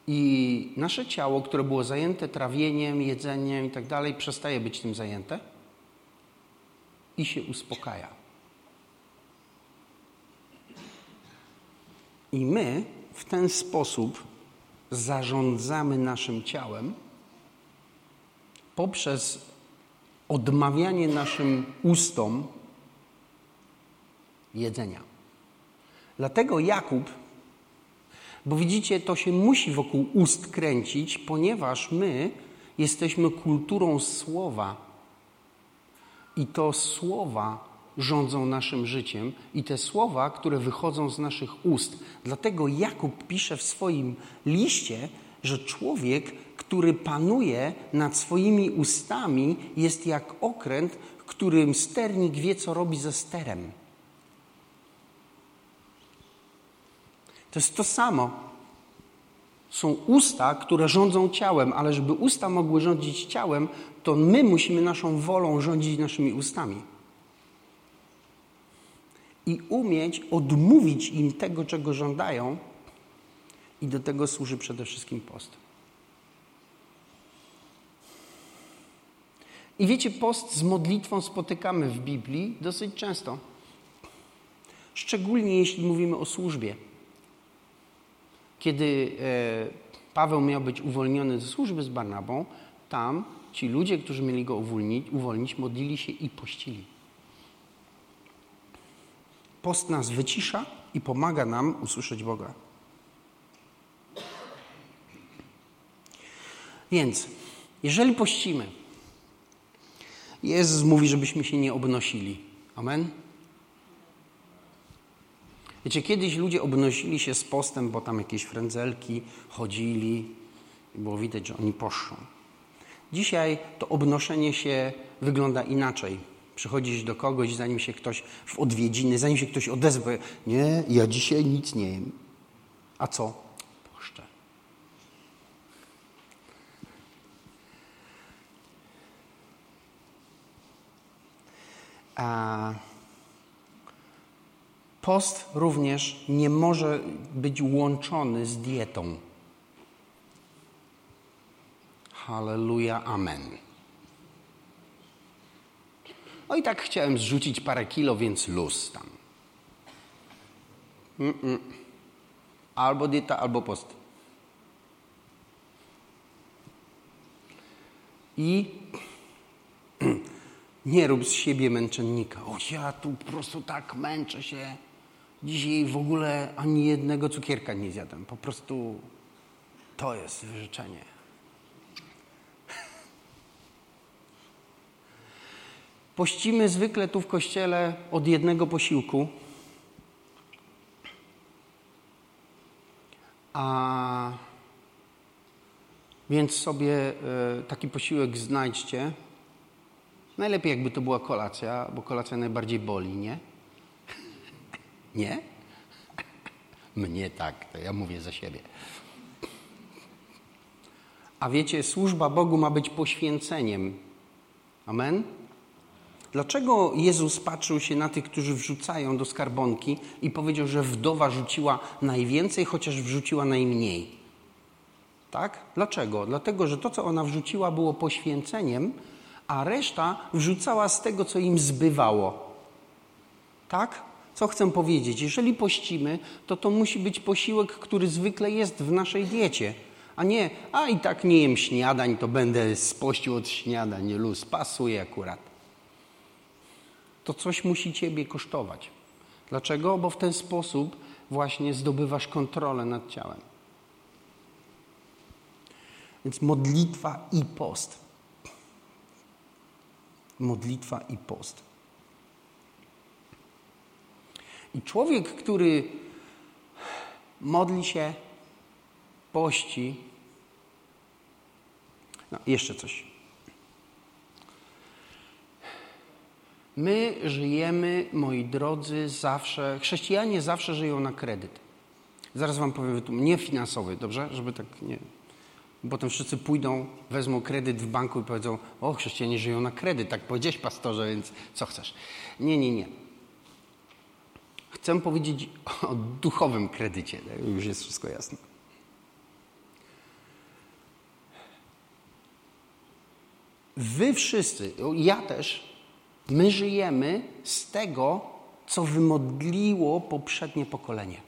i nasze ciało, które było zajęte trawieniem, jedzeniem i tak dalej, przestaje być tym zajęte i się uspokaja. I my w ten sposób zarządzamy naszym ciałem poprzez odmawianie naszym ustom jedzenia. Dlatego Jakub, bo widzicie, to się musi wokół ust kręcić, ponieważ my jesteśmy kulturą słowa. I to słowa rządzą naszym życiem i te słowa, które wychodzą z naszych ust. Dlatego Jakub pisze w swoim liście, że człowiek, który panuje nad swoimi ustami, jest jak okręt, którym sternik wie, co robi ze sterem. To jest to samo. Są usta, które rządzą ciałem, ale żeby usta mogły rządzić ciałem, to my musimy naszą wolą rządzić naszymi ustami. I umieć odmówić im tego, czego żądają, i do tego służy przede wszystkim post. I wiecie, post z modlitwą spotykamy w Biblii dosyć często. Szczególnie jeśli mówimy o służbie. Kiedy e, Paweł miał być uwolniony ze służby z Barnabą, tam ci ludzie, którzy mieli go uwolnić, uwolnić modlili się i pościli. Post nas wycisza i pomaga nam usłyszeć Boga. Więc, jeżeli pościmy, Jezus mówi, żebyśmy się nie obnosili. Amen? Wiecie, kiedyś ludzie obnosili się z postem, bo tam jakieś frędzelki chodzili i było widać, że oni poszczą. Dzisiaj to obnoszenie się wygląda inaczej. Przychodzisz do kogoś, zanim się ktoś w odwiedziny, zanim się ktoś odezwie. Nie, ja dzisiaj nic nie jem. A co? Poszczę. A post również nie może być łączony z dietą. Halleluja, amen. No i tak chciałem zrzucić parę kilo, więc luz tam. Mm -mm. Albo dieta, albo post. I nie rób z siebie męczennika. O, ja tu po prostu tak męczę się. Dzisiaj w ogóle ani jednego cukierka nie zjadłem. Po prostu to jest wyrzeczenie. Pościmy zwykle tu w kościele od jednego posiłku. A więc sobie e, taki posiłek znajdźcie. Najlepiej jakby to była kolacja, bo kolacja najbardziej boli, nie? Nie? Mnie tak, to ja mówię za siebie. A wiecie, służba Bogu ma być poświęceniem. Amen? Dlaczego Jezus patrzył się na tych, którzy wrzucają do skarbonki i powiedział, że wdowa rzuciła najwięcej, chociaż wrzuciła najmniej? Tak? Dlaczego? Dlatego, że to, co ona wrzuciła, było poświęceniem, a reszta wrzucała z tego, co im zbywało. Tak? Co chcę powiedzieć? Jeżeli pościmy, to to musi być posiłek, który zwykle jest w naszej diecie. A nie, a i tak nie jem śniadań, to będę spościł od śniadań, luz, pasuje akurat to coś musi ciebie kosztować. Dlaczego? Bo w ten sposób właśnie zdobywasz kontrolę nad ciałem. Więc modlitwa i post. Modlitwa i post. I człowiek, który modli się, pości. No, jeszcze coś. My żyjemy, moi drodzy, zawsze, chrześcijanie zawsze żyją na kredyt. Zaraz wam powiem, nie finansowy, dobrze? Żeby tak nie... Potem wszyscy pójdą, wezmą kredyt w banku i powiedzą, o, chrześcijanie żyją na kredyt, tak powiedziałeś pastorze, więc co chcesz? Nie, nie, nie. Chcę powiedzieć o duchowym kredycie, już jest wszystko jasne. Wy wszyscy, ja też, My żyjemy z tego, co wymodliło poprzednie pokolenie.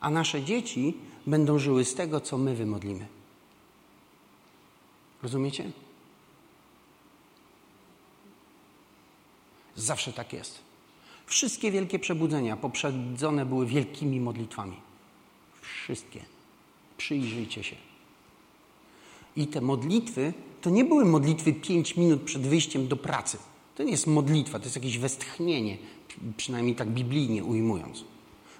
A nasze dzieci będą żyły z tego, co my wymodlimy. Rozumiecie? Zawsze tak jest. Wszystkie wielkie przebudzenia poprzedzone były wielkimi modlitwami. Wszystkie. Przyjrzyjcie się. I te modlitwy to nie były modlitwy pięć minut przed wyjściem do pracy. To nie jest modlitwa, to jest jakieś westchnienie, przynajmniej tak biblijnie ujmując.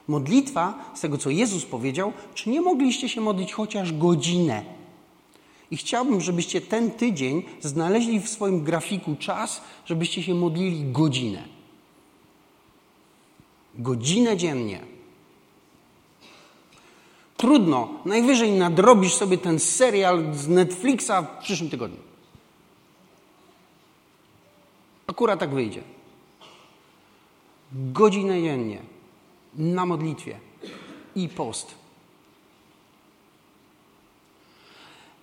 Modlitwa, z tego co Jezus powiedział, czy nie mogliście się modlić chociaż godzinę? I chciałbym, żebyście ten tydzień znaleźli w swoim grafiku czas, żebyście się modlili godzinę. Godzinę dziennie. Trudno, najwyżej nadrobisz sobie ten serial z Netflixa w przyszłym tygodniu. Akurat tak wyjdzie. Godzinę dziennie na modlitwie i post.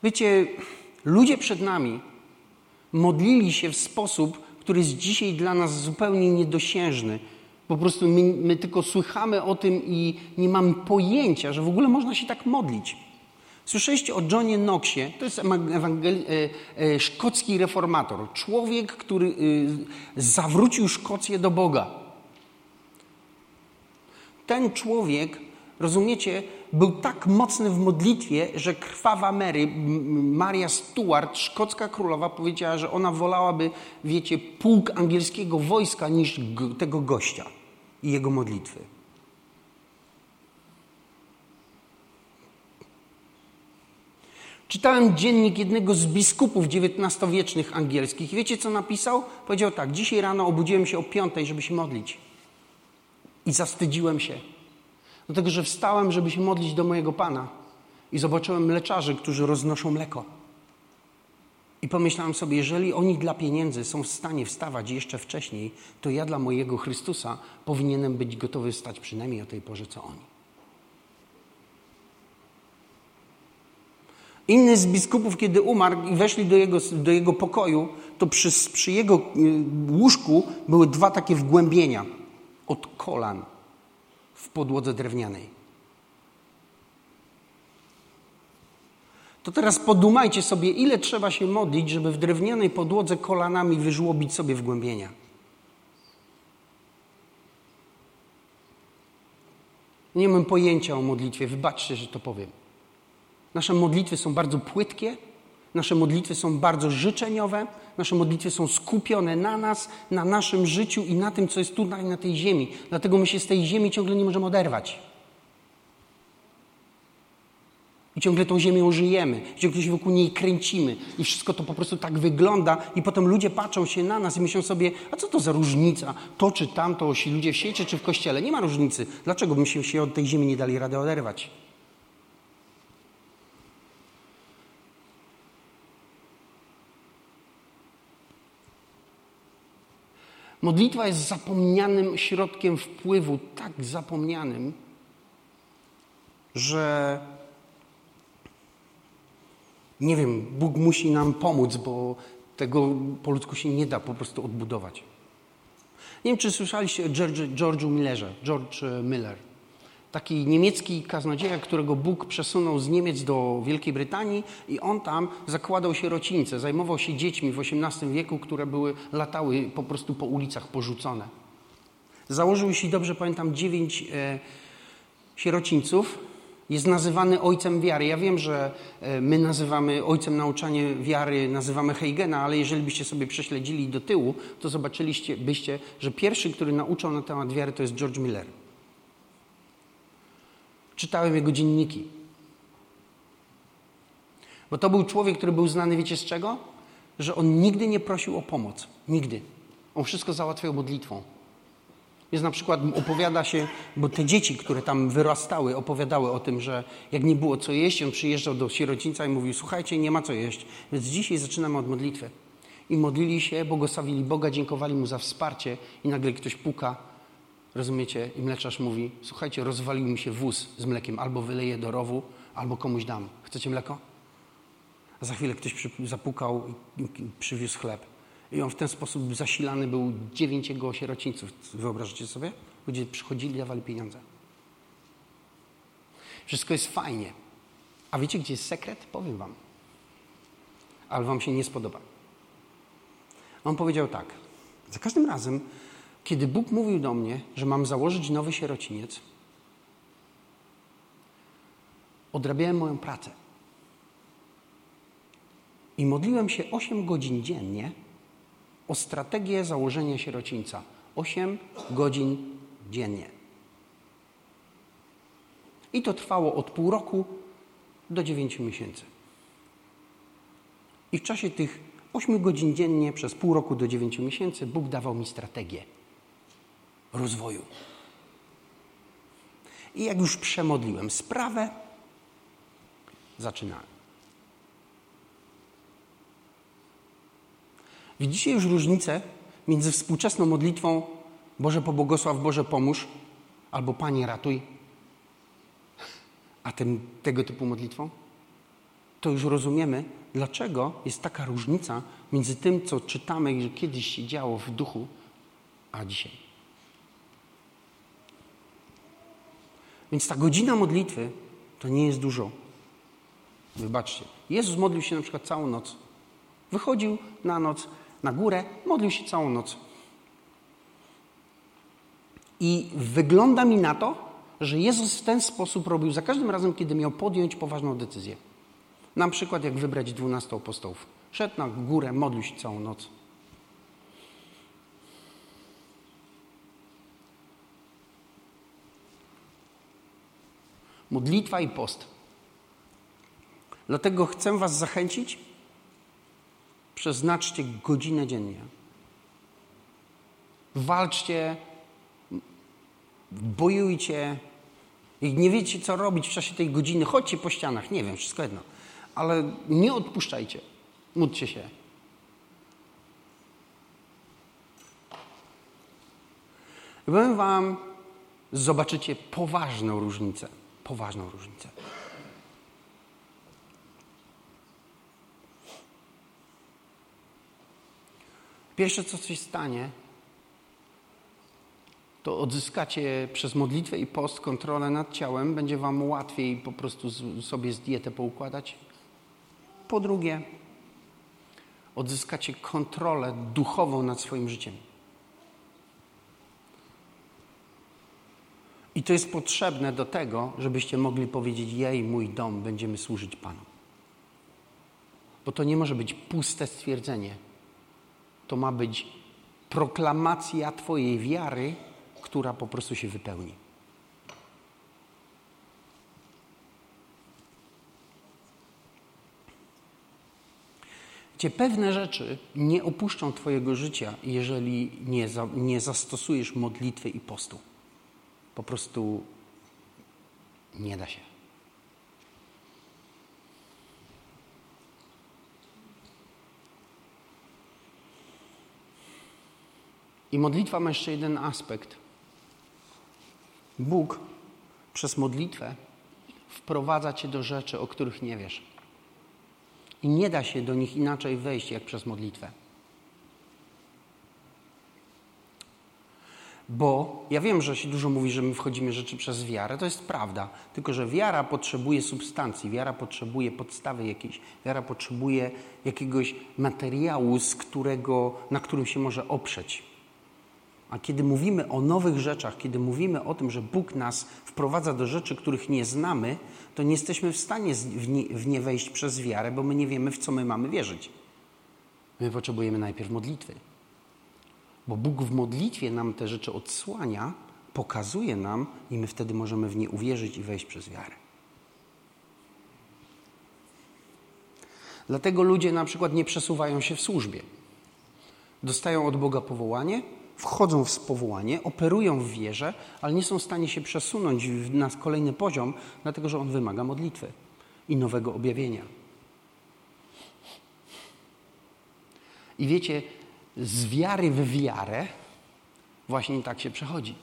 Wiecie, ludzie przed nami modlili się w sposób, który jest dzisiaj dla nas zupełnie niedosiężny. Po prostu my, my, tylko słychamy o tym i nie mamy pojęcia, że w ogóle można się tak modlić. Słyszeliście o Johnie Knoxie? To jest ewangel- e, e, szkocki reformator. Człowiek, który e, zawrócił Szkocję do Boga. Ten człowiek, rozumiecie, był tak mocny w modlitwie, że krwawa Mary, Maria Stuart, szkocka królowa, powiedziała, że ona wolałaby, wiecie, pułk angielskiego wojska niż tego gościa i jego modlitwy. Czytałem dziennik jednego z biskupów XIX-wiecznych angielskich. Wiecie, co napisał? Powiedział tak: Dzisiaj rano obudziłem się o piątej, żeby się modlić. I zawstydziłem się. Dlatego, że wstałem, żeby się modlić do mojego Pana. I zobaczyłem mleczarzy, którzy roznoszą mleko. I pomyślałem sobie, jeżeli oni dla pieniędzy są w stanie wstawać jeszcze wcześniej, to ja dla mojego Chrystusa powinienem być gotowy wstać przynajmniej o tej porze, co oni. Inny z biskupów, kiedy umarł i weszli do jego, do jego pokoju, to przy, przy jego y, łóżku były dwa takie wgłębienia od kolan w podłodze drewnianej. To teraz podumajcie sobie, ile trzeba się modlić, żeby w drewnianej podłodze kolanami wyżłobić sobie wgłębienia. Nie mam pojęcia o modlitwie, wybaczcie, że to powiem. Nasze modlitwy są bardzo płytkie, nasze modlitwy są bardzo życzeniowe, nasze modlitwy są skupione na nas, na naszym życiu i na tym, co jest tutaj na tej ziemi. Dlatego my się z tej ziemi ciągle nie możemy oderwać. I ciągle tą ziemią żyjemy, ciągle się wokół niej kręcimy i wszystko to po prostu tak wygląda i potem ludzie patrzą się na nas i myślą sobie, a co to za różnica, to czy tamto, ludzie w świecie czy w kościele, nie ma różnicy. Dlaczego byśmy się od tej ziemi nie dali rady oderwać? Modlitwa jest zapomnianym środkiem wpływu, tak zapomnianym, że nie wiem, Bóg musi nam pomóc, bo tego po ludzku się nie da po prostu odbudować. Nie wiem, czy słyszeliście o George'u Millerze, George Miller. Taki niemiecki kaznodzieja, którego Bóg przesunął z Niemiec do Wielkiej Brytanii i on tam zakładał sierocińce, zajmował się dziećmi w XVIII wieku, które były, latały po prostu po ulicach porzucone. Założył, jeśli dobrze pamiętam, dziewięć e, sierocińców, jest nazywany ojcem wiary. Ja wiem, że e, my nazywamy ojcem nauczania wiary, nazywamy Heigena, ale jeżeli byście sobie prześledzili do tyłu, to zobaczyliście byście, że pierwszy, który nauczał na temat wiary, to jest George Miller. Czytałem jego dzienniki. Bo to był człowiek, który był znany, wiecie z czego? Że on nigdy nie prosił o pomoc. Nigdy. On wszystko załatwiał modlitwą. Jest na przykład, opowiada się, bo te dzieci, które tam wyrastały, opowiadały o tym, że jak nie było co jeść, on przyjeżdżał do sierocińca i mówił, słuchajcie, nie ma co jeść, więc dzisiaj zaczynamy od modlitwy. I modlili się, błogosławili Boga, dziękowali Mu za wsparcie i nagle ktoś puka, rozumiecie, i mleczarz mówi, słuchajcie, rozwalił mi się wóz z mlekiem, albo wyleję do rowu, albo komuś dam. Chcecie mleko? A za chwilę ktoś zapukał i przywiózł chleb. I on w ten sposób zasilany był dziewięć jego sierocińców. Wyobrażacie sobie? Ludzie przychodzili, dawali pieniądze. Wszystko jest fajnie. A wiecie, gdzie jest sekret? Powiem wam. Ale wam się nie spodoba. On powiedział tak. Za każdym razem, kiedy Bóg mówił do mnie, że mam założyć nowy sierociniec, odrabiałem moją pracę. I modliłem się 8 godzin dziennie o strategię założenia sierocińca. 8 godzin dziennie. I to trwało od pół roku do 9 miesięcy. I w czasie tych 8 godzin dziennie przez pół roku do 9 miesięcy Bóg dawał mi strategię rozwoju. I jak już przemodliłem sprawę, zaczynałem. Widzicie już różnicę między współczesną modlitwą Boże pobłogosław, Boże pomóż albo Panie ratuj, a tym, tego typu modlitwą? To już rozumiemy, dlaczego jest taka różnica między tym, co czytamy, że kiedyś się działo w duchu, a dzisiaj. Więc ta godzina modlitwy to nie jest dużo. Wybaczcie. Jezus modlił się na przykład całą noc. Wychodził na noc na górę, modlił się całą noc. I wygląda mi na to, że Jezus w ten sposób robił za każdym razem, kiedy miał podjąć poważną decyzję. Na przykład jak wybrać dwunastu apostołów. Szedł na górę, modlił się całą noc. Modlitwa i post. Dlatego chcę Was zachęcić, przeznaczcie godzinę dziennie. Walczcie, bojujcie. Nie wiecie, co robić w czasie tej godziny, chodźcie po ścianach, nie wiem, wszystko jedno. Ale nie odpuszczajcie. Módlcie się. Powiem Wam, zobaczycie poważną różnicę. Poważną różnicę. Pierwsze, co się stanie, to odzyskacie przez modlitwę i post kontrolę nad ciałem. Będzie Wam łatwiej po prostu sobie z dietę poukładać. Po drugie, odzyskacie kontrolę duchową nad swoim życiem. I to jest potrzebne do tego, żebyście mogli powiedzieć: Jej, mój dom, będziemy służyć Panu. Bo to nie może być puste stwierdzenie. To ma być proklamacja Twojej wiary, która po prostu się wypełni. Gdzie pewne rzeczy nie opuszczą Twojego życia, jeżeli nie, za, nie zastosujesz modlitwy i postu. Po prostu nie da się. I modlitwa ma jeszcze jeden aspekt. Bóg przez modlitwę wprowadza cię do rzeczy, o których nie wiesz. I nie da się do nich inaczej wejść jak przez modlitwę. Bo ja wiem, że się dużo mówi, że my wchodzimy rzeczy przez wiarę. To jest prawda. Tylko, że wiara potrzebuje substancji, wiara potrzebuje podstawy jakiejś, wiara potrzebuje jakiegoś materiału, z którego, na którym się może oprzeć. A kiedy mówimy o nowych rzeczach, kiedy mówimy o tym, że Bóg nas wprowadza do rzeczy, których nie znamy, to nie jesteśmy w stanie w nie, w nie wejść przez wiarę, bo my nie wiemy, w co my mamy wierzyć. My potrzebujemy najpierw modlitwy. Bo Bóg w modlitwie nam te rzeczy odsłania, pokazuje nam i my wtedy możemy w nie uwierzyć i wejść przez wiarę. Dlatego ludzie na przykład nie przesuwają się w służbie. Dostają od Boga powołanie, wchodzą w powołanie, operują w wierze, ale nie są w stanie się przesunąć na kolejny poziom, dlatego że on wymaga modlitwy i nowego objawienia. I wiecie, z wiary w wiarę właśnie tak się przechodzi.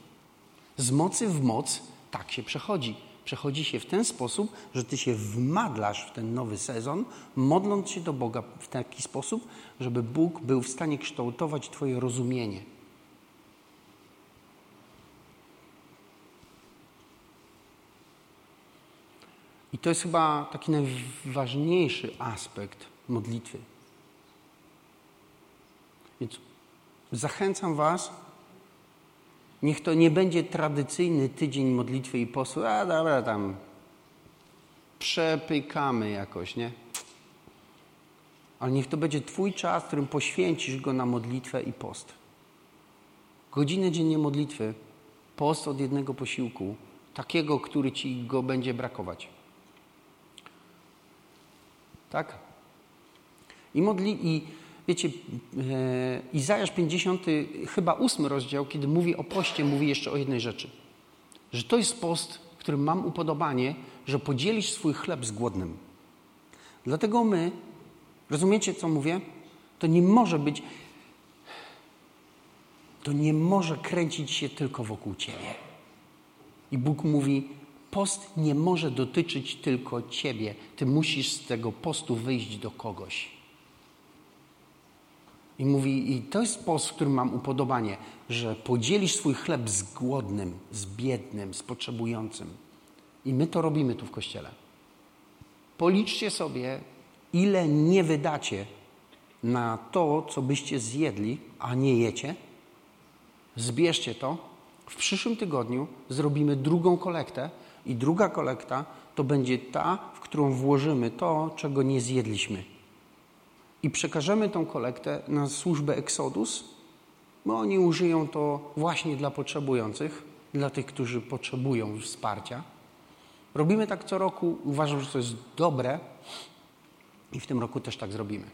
Z mocy w moc tak się przechodzi. Przechodzi się w ten sposób, że ty się wmadlasz w ten nowy sezon, modląc się do Boga w taki sposób, żeby Bóg był w stanie kształtować Twoje rozumienie I to jest chyba taki najważniejszy aspekt modlitwy. Więc zachęcam Was, niech to nie będzie tradycyjny tydzień modlitwy i postu, a dobra, tam przepykamy jakoś, nie? Ale niech to będzie Twój czas, którym poświęcisz go na modlitwę i post. Godzinę dziennie modlitwy, post od jednego posiłku, takiego, który Ci go będzie brakować. Tak? I modli, i wiecie, e, Izajasz 50, chyba ósmy rozdział, kiedy mówi o poście, mówi jeszcze o jednej rzeczy. Że to jest post, którym mam upodobanie, że podzielisz swój chleb z głodnym. Dlatego my, rozumiecie co mówię? To nie może być, to nie może kręcić się tylko wokół Ciebie. I Bóg mówi, post nie może dotyczyć tylko Ciebie. Ty musisz z tego postu wyjść do kogoś. I mówi, i to jest post, w którym mam upodobanie, że podzielisz swój chleb z głodnym, z biednym, z potrzebującym. I my to robimy tu w kościele. Policzcie sobie, ile nie wydacie na to, co byście zjedli, a nie jecie. Zbierzcie to. W przyszłym tygodniu zrobimy drugą kolektę i druga kolekta to będzie ta, w którą włożymy to, czego nie zjedliśmy. I przekażemy tą kolektę na służbę Exodus, bo oni użyją to właśnie dla potrzebujących, dla tych, którzy potrzebują wsparcia. Robimy tak co roku, uważam, że to jest dobre i w tym roku też tak zrobimy.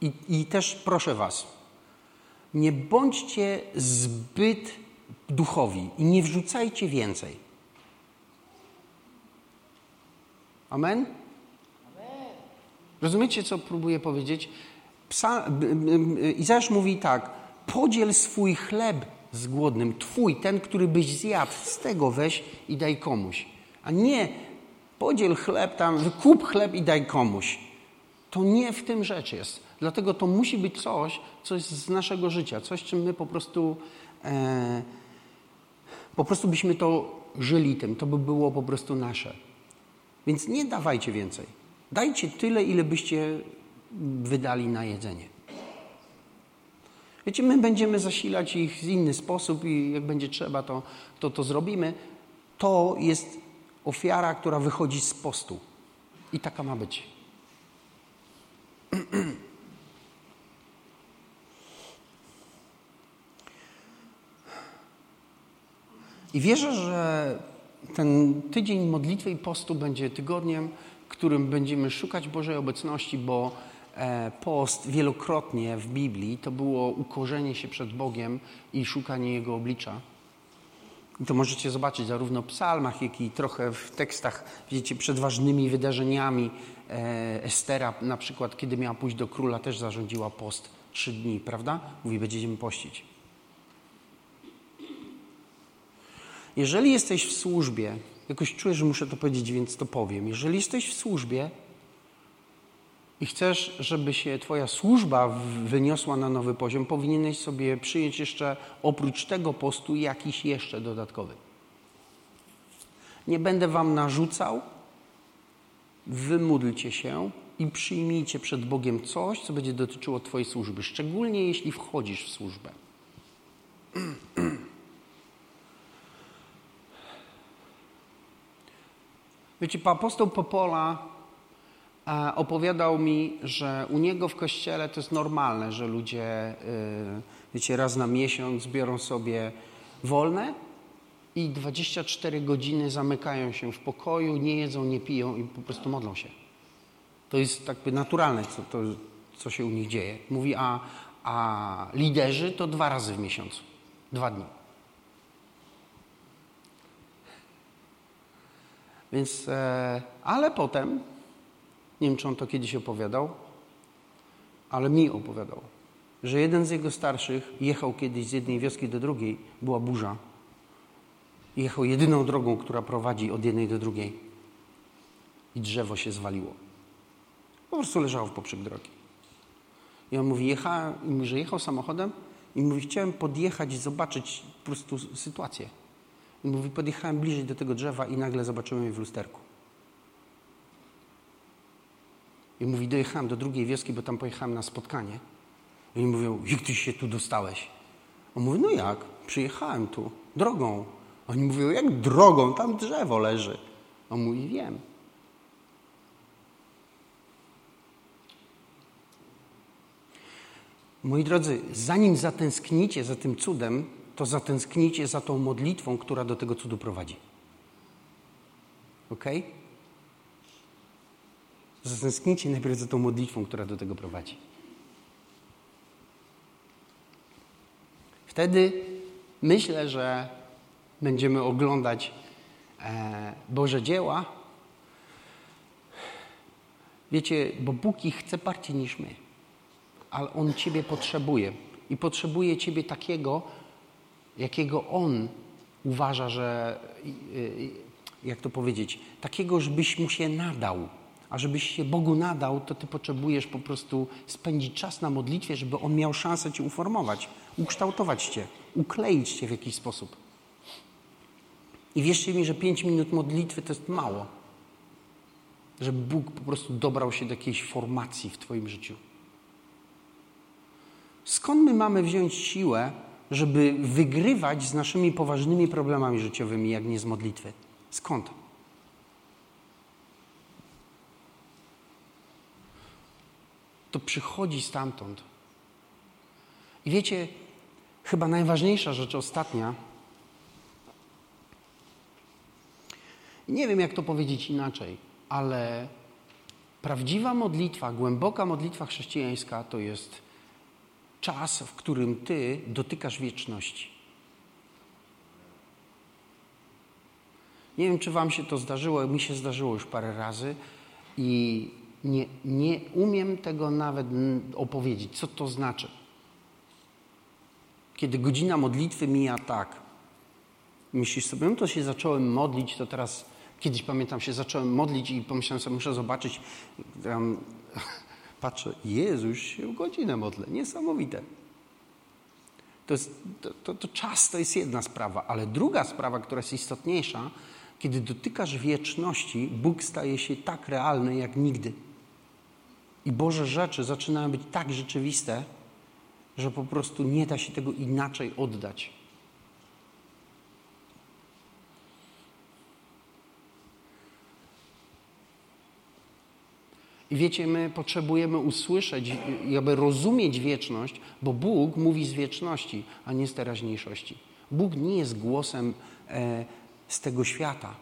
I, i też proszę Was, nie bądźcie zbyt duchowi i nie wrzucajcie więcej. Amen? Rozumiecie, co próbuję powiedzieć? Psa, Izajasz mówi tak, podziel swój chleb z głodnym, twój, ten, który byś zjadł, z tego weź i daj komuś. A nie podziel chleb tam, wykup chleb i daj komuś. To nie w tym rzecz jest. Dlatego to musi być coś, co jest z naszego życia, coś, czym my po prostu e, po prostu byśmy to żyli tym, to by było po prostu nasze. Więc nie dawajcie więcej. Dajcie tyle, ile byście wydali na jedzenie. Wiecie, my będziemy zasilać ich w inny sposób i jak będzie trzeba, to, to to zrobimy. To jest ofiara, która wychodzi z postu. I taka ma być. I wierzę, że ten tydzień modlitwy i postu będzie tygodniem, którym będziemy szukać Bożej obecności, bo e, post wielokrotnie w Biblii to było ukorzenie się przed Bogiem i szukanie Jego oblicza. I to możecie zobaczyć zarówno w psalmach, jak i trochę w tekstach, wiecie, przed ważnymi wydarzeniami. E, Estera na przykład, kiedy miała pójść do króla, też zarządziła post trzy dni, prawda? Mówi, będziemy pościć. Jeżeli jesteś w służbie, jakoś czuję, że muszę to powiedzieć, więc to powiem. Jeżeli jesteś w służbie i chcesz, żeby się Twoja służba wyniosła na nowy poziom, powinieneś sobie przyjąć jeszcze oprócz tego postu jakiś jeszcze dodatkowy. Nie będę Wam narzucał, wymódlcie się i przyjmijcie przed Bogiem coś, co będzie dotyczyło Twojej służby, szczególnie jeśli wchodzisz w służbę. Wiecie, apostoł Popola e, opowiadał mi, że u niego w kościele to jest normalne, że ludzie, e, wiecie, raz na miesiąc biorą sobie wolne i 24 godziny zamykają się w pokoju, nie jedzą, nie piją i po prostu modlą się. To jest tak naturalne, co, to, co się u nich dzieje. Mówi, a, a liderzy to dwa razy w miesiącu, dwa dni. Więc, e, ale potem, nie wiem czy on to kiedyś opowiadał, ale mi opowiadał, że jeden z jego starszych jechał kiedyś z jednej wioski do drugiej, była burza. Jechał jedyną drogą, która prowadzi od jednej do drugiej. I drzewo się zwaliło. Po prostu leżało w poprzek drogi. I on mówi, jecha, że jechał samochodem i mówi, chciałem podjechać i zobaczyć po prostu sytuację. I mówi, podjechałem bliżej do tego drzewa i nagle zobaczyłem je w lusterku. I mówi, dojechałem do drugiej wioski, bo tam pojechałem na spotkanie. I mówią, jak ty się tu dostałeś? On mówi, no jak? Przyjechałem tu, drogą. Oni mówią, jak drogą? Tam drzewo leży. On mówi, wiem. Moi drodzy, zanim zatęsknicie za tym cudem, to zatęsknicie za tą modlitwą, która do tego cudu prowadzi. Ok? Zatęsknijcie najpierw za tą modlitwą, która do tego prowadzi. Wtedy myślę, że będziemy oglądać e, Boże dzieła. Wiecie, bo Bóg ich chce bardziej niż my, ale On Ciebie potrzebuje i potrzebuje Ciebie takiego, jakiego On uważa, że, jak to powiedzieć, takiego, żebyś mu się nadał. A żebyś się Bogu nadał, to ty potrzebujesz po prostu spędzić czas na modlitwie, żeby On miał szansę cię uformować, ukształtować cię, ukleić cię w jakiś sposób. I wierzcie mi, że pięć minut modlitwy to jest mało. Żeby Bóg po prostu dobrał się do jakiejś formacji w Twoim życiu. Skąd my mamy wziąć siłę, żeby wygrywać z naszymi poważnymi problemami życiowymi, jak nie z modlitwy? Skąd? To przychodzi stamtąd. I wiecie, chyba najważniejsza rzecz ostatnia, nie wiem jak to powiedzieć inaczej, ale prawdziwa modlitwa, głęboka modlitwa chrześcijańska to jest czas, w którym Ty dotykasz wieczności. Nie wiem, czy Wam się to zdarzyło, mi się zdarzyło już parę razy i nie, nie umiem tego nawet opowiedzieć, co to znaczy. Kiedy godzina modlitwy mija tak, myślisz sobie, no to się zacząłem modlić, to teraz, kiedyś pamiętam się zacząłem modlić i pomyślałem sobie, muszę zobaczyć, patrzę, Jezus się godzinę modlę, niesamowite. To, jest, to, to, to czas to jest jedna sprawa, ale druga sprawa, która jest istotniejsza, kiedy dotykasz wieczności, Bóg staje się tak realny jak nigdy. I Boże rzeczy zaczynają być tak rzeczywiste, że po prostu nie da się tego inaczej oddać. I wiecie, my potrzebujemy usłyszeć aby rozumieć wieczność, bo Bóg mówi z wieczności, a nie z teraźniejszości. Bóg nie jest głosem e, z tego świata.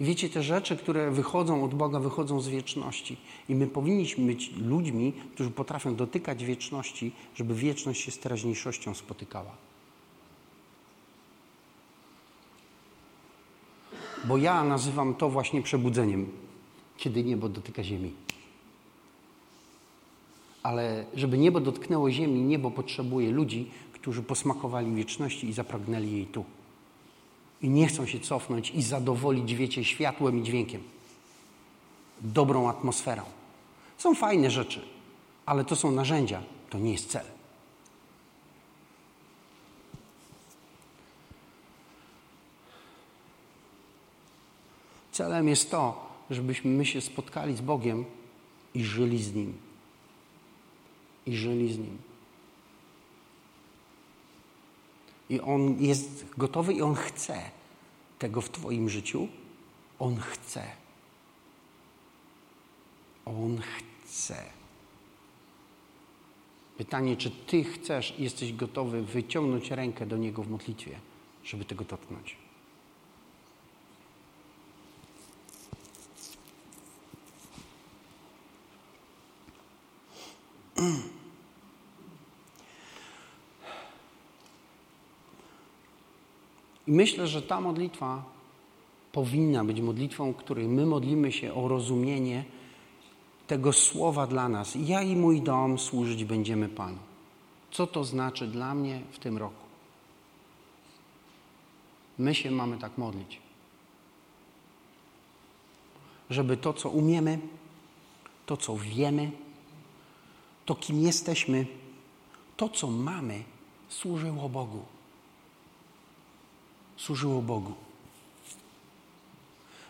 I wiecie, te rzeczy, które wychodzą od Boga, wychodzą z wieczności. I my powinniśmy być ludźmi, którzy potrafią dotykać wieczności, żeby wieczność się z teraźniejszością spotykała. Bo ja nazywam to właśnie przebudzeniem, kiedy niebo dotyka ziemi. Ale żeby niebo dotknęło ziemi, niebo potrzebuje ludzi, którzy posmakowali wieczności i zapragnęli jej tu i nie chcą się cofnąć i zadowolić, wiecie, światłem i dźwiękiem, dobrą atmosferą. Są fajne rzeczy, ale to są narzędzia, to nie jest cel. Celem jest to, żebyśmy my się spotkali z Bogiem i żyli z Nim. I żyli z Nim. I On jest gotowy i On chce tego w Twoim życiu. On chce. On chce. Pytanie, czy Ty chcesz jesteś gotowy wyciągnąć rękę do Niego w modlitwie, żeby tego dotknąć. I myślę, że ta modlitwa powinna być modlitwą, której my modlimy się o rozumienie tego słowa dla nas. Ja i mój dom służyć będziemy Panu. Co to znaczy dla mnie w tym roku? My się mamy tak modlić. Żeby to, co umiemy, to, co wiemy, to, kim jesteśmy, to, co mamy, służyło Bogu służyło Bogu.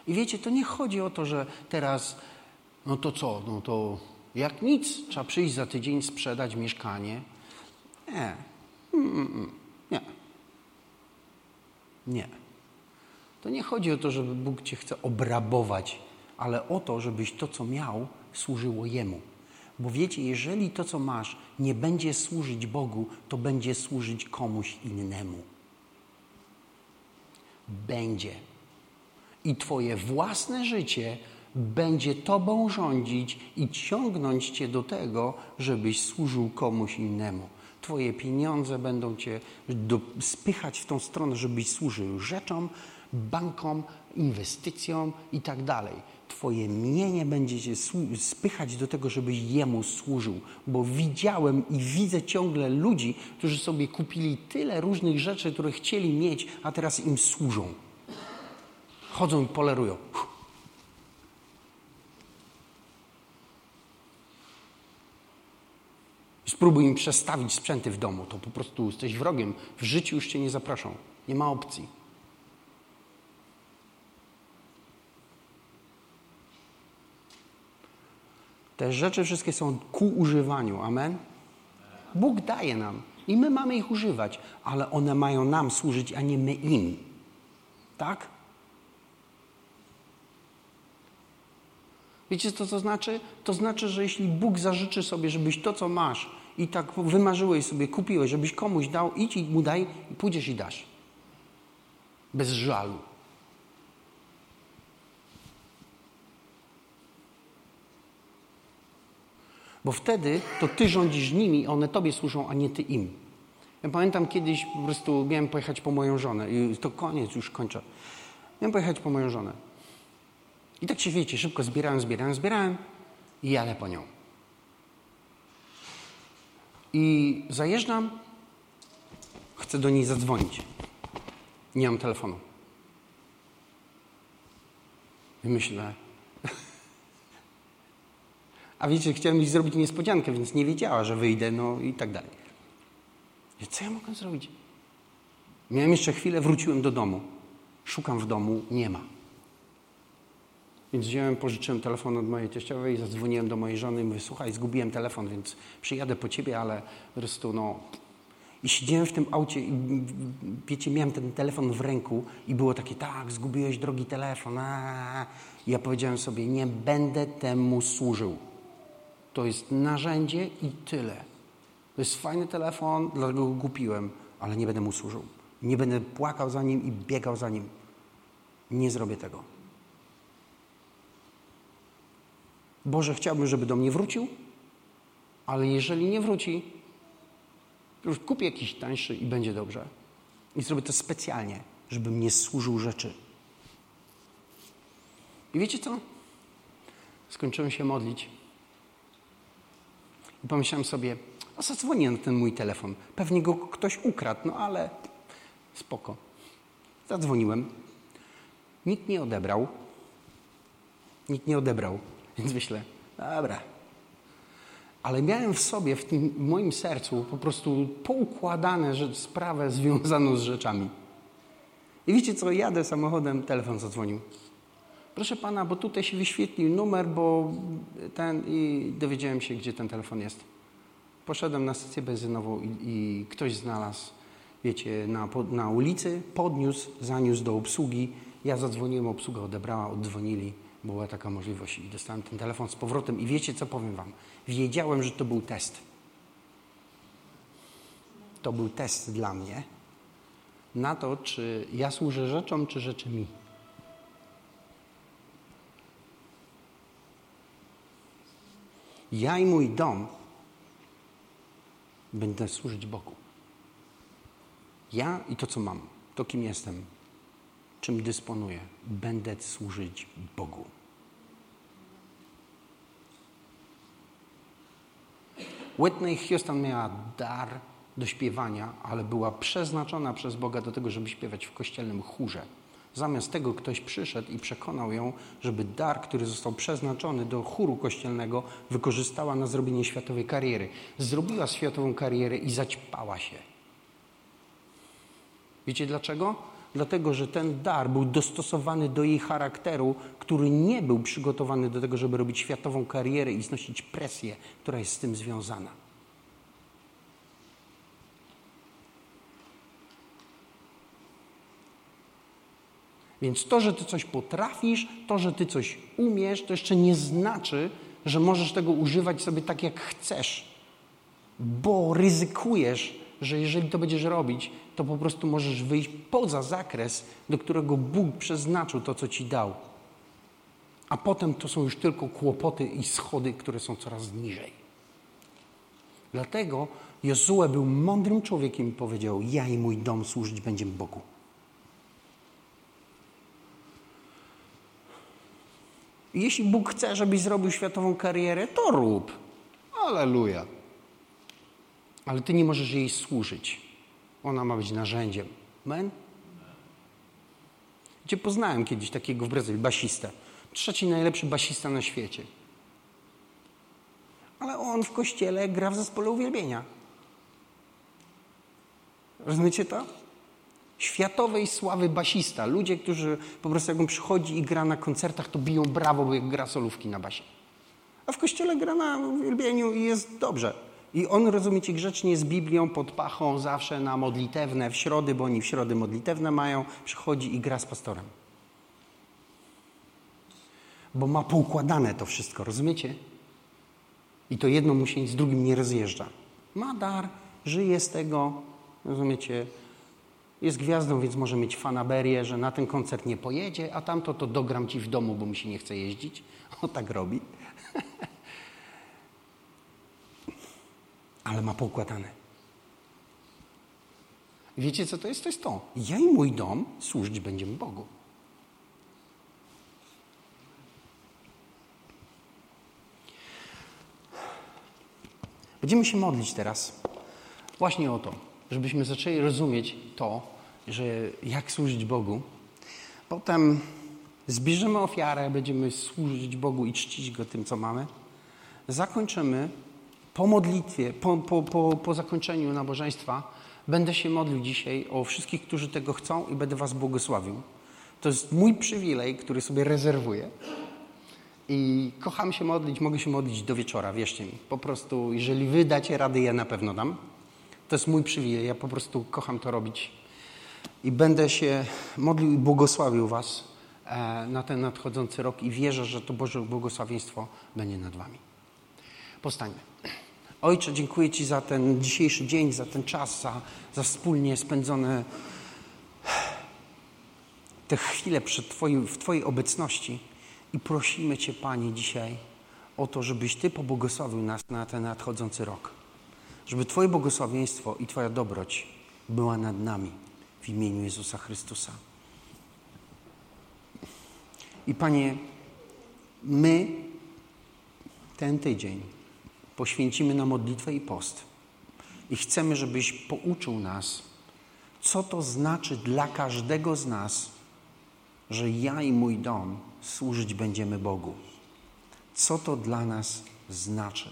I wiecie, to nie chodzi o to, że teraz, no to co, no to jak nic, trzeba przyjść za tydzień, sprzedać mieszkanie. Nie. Nie. Nie. To nie chodzi o to, żeby Bóg cię chce obrabować, ale o to, żebyś to, co miał, służyło Jemu. Bo wiecie, jeżeli to, co masz, nie będzie służyć Bogu, to będzie służyć komuś innemu będzie. I Twoje własne życie będzie Tobą rządzić i ciągnąć Cię do tego, żebyś służył komuś innemu. Twoje pieniądze będą Cię spychać w tą stronę, żebyś służył rzeczom, bankom, inwestycjom i tak dalej. Twoje mienie będzie Cię spychać do tego, żebyś Jemu służył. Bo widziałem i widzę ciągle ludzi, którzy sobie kupili tyle różnych rzeczy, które chcieli mieć, a teraz im służą. Chodzą i polerują. Spróbuj im przestawić sprzęty w domu. To po prostu jesteś wrogiem. W życiu już cię nie zaproszą. Nie ma opcji. Te rzeczy wszystkie są ku używaniu. Amen? Bóg daje nam i my mamy ich używać, ale one mają nam służyć, a nie my im. Tak? Wiecie, co to znaczy? To znaczy, że jeśli Bóg zażyczy sobie, żebyś to, co masz, i tak wymarzyłeś sobie, kupiłeś, żebyś komuś dał, idź i mu daj, pójdziesz i dasz. Bez żalu. Bo wtedy to ty rządzisz nimi, one tobie służą, a nie ty im. Ja pamiętam kiedyś po prostu miałem pojechać po moją żonę i to koniec, już kończę. Miałem pojechać po moją żonę. I tak się wiecie, szybko zbierałem, zbierałem, zbierałem i jadę po nią. I zajeżdżam, chcę do niej zadzwonić. Nie mam telefonu. I myślę. A wiecie, chciałem jej zrobić niespodziankę, więc nie wiedziała, że wyjdę, no i tak dalej. I co ja mogę zrobić? Miałem jeszcze chwilę, wróciłem do domu. Szukam w domu, nie ma. Więc wziąłem, pożyczyłem telefon od mojej teściowej, zadzwoniłem do mojej żony i mówię, słuchaj, zgubiłem telefon, więc przyjadę po ciebie, ale po prostu no... I siedziałem w tym aucie i wiecie, miałem ten telefon w ręku i było takie, tak, zgubiłeś drogi telefon. Aaa. I ja powiedziałem sobie, nie będę temu służył. To jest narzędzie i tyle. To jest fajny telefon, dlatego go kupiłem, ale nie będę mu służył. Nie będę płakał za nim i biegał za nim. Nie zrobię tego. Boże, chciałbym, żeby do mnie wrócił, ale jeżeli nie wróci, już kupię jakiś tańszy i będzie dobrze. I zrobię to specjalnie, żeby mnie służył rzeczy. I wiecie co? Skończyłem się modlić. I pomyślałem sobie, a zadzwonię na ten mój telefon. Pewnie go ktoś ukradł, no ale spoko. Zadzwoniłem. Nikt nie odebrał. Nikt nie odebrał. Więc myślę, dobra. Ale miałem w sobie, w tym moim sercu po prostu poukładane rzecz, sprawę związaną z rzeczami. I wiecie co, jadę samochodem, telefon zadzwonił. Proszę pana, bo tutaj się wyświetlił numer, bo ten i dowiedziałem się, gdzie ten telefon jest. Poszedłem na stację benzynową i, i ktoś znalazł, wiecie, na, na ulicy, podniósł, zaniósł do obsługi. Ja zadzwoniłem, obsługa odebrała, oddzwonili była taka możliwość i dostałem ten telefon z powrotem i wiecie co powiem wam? Wiedziałem, że to był test. To był test dla mnie na to, czy ja służę rzeczom, czy rzeczy mi. Ja i mój dom będę służyć Bogu. Ja i to, co mam, to kim jestem, czym dysponuję, będę służyć Bogu. Whitney Houston miała dar do śpiewania, ale była przeznaczona przez Boga do tego, żeby śpiewać w kościelnym chórze. Zamiast tego ktoś przyszedł i przekonał ją, żeby dar, który został przeznaczony do chóru kościelnego, wykorzystała na zrobienie światowej kariery. Zrobiła światową karierę i zaćpała się. Wiecie dlaczego? dlatego że ten dar był dostosowany do jej charakteru, który nie był przygotowany do tego, żeby robić światową karierę i znosić presję, która jest z tym związana. Więc to, że ty coś potrafisz, to, że ty coś umiesz, to jeszcze nie znaczy, że możesz tego używać sobie tak, jak chcesz, bo ryzykujesz, że jeżeli to będziesz robić, to po prostu możesz wyjść poza zakres, do którego Bóg przeznaczył to, co ci dał. A potem to są już tylko kłopoty i schody, które są coraz niżej. Dlatego Jozue był mądrym człowiekiem i powiedział: Ja i mój dom służyć będziemy Bogu. Jeśli Bóg chce, żebyś zrobił światową karierę, to rób. Aleluja. Ale ty nie możesz jej służyć. Ona ma być narzędziem. Amen? Gdzie poznałem kiedyś takiego w Brazylii, basistę. Trzeci najlepszy basista na świecie. Ale on w kościele gra w zespole uwielbienia. Rozumiecie to? Światowej sławy basista. Ludzie, którzy po prostu jak on przychodzi i gra na koncertach, to biją brawo, bo gra solówki na basie. A w kościele gra na uwielbieniu i jest dobrze. I on, rozumiecie, grzecznie z Biblią pod pachą zawsze na modlitewne w środy, bo oni w środy modlitewne mają, przychodzi i gra z pastorem. Bo ma poukładane to wszystko, rozumiecie? I to jedno mu się z drugim nie rozjeżdża. Ma dar, żyje z tego, rozumiecie? Jest gwiazdą, więc może mieć fanaberię, że na ten koncert nie pojedzie, a tamto to dogram ci w domu, bo mi się nie chce jeździć. O tak robi. Ale ma poukładane. Wiecie, co to jest? To jest to. Ja i mój dom służyć będziemy Bogu. Będziemy się modlić teraz właśnie o to, żebyśmy zaczęli rozumieć to, że jak służyć Bogu. Potem zbierzemy ofiarę, będziemy służyć Bogu i czcić Go tym, co mamy. Zakończymy po modlitwie, po, po, po, po zakończeniu nabożeństwa. Będę się modlił dzisiaj o wszystkich, którzy tego chcą i będę Was błogosławił. To jest mój przywilej, który sobie rezerwuję. I kocham się modlić, mogę się modlić do wieczora, wierzcie mi. Po prostu, jeżeli wy dacie rady, ja na pewno dam. To jest mój przywilej, ja po prostu kocham to robić. I będę się modlił i błogosławił was e, na ten nadchodzący rok i wierzę, że to Boże błogosławieństwo będzie nad wami. Postańmy. Ojcze, dziękuję Ci za ten dzisiejszy dzień, za ten czas, za, za wspólnie spędzone te chwile przed twoim, w Twojej obecności. I prosimy Cię, Panie, dzisiaj o to, żebyś Ty pobłogosławił nas na ten nadchodzący rok. Żeby Twoje błogosławieństwo i Twoja dobroć była nad nami w imieniu Jezusa Chrystusa. I Panie, my ten tydzień poświęcimy na modlitwę i post. I chcemy, żebyś pouczył nas, co to znaczy dla każdego z nas, że ja i mój dom służyć będziemy Bogu. Co to dla nas znaczy?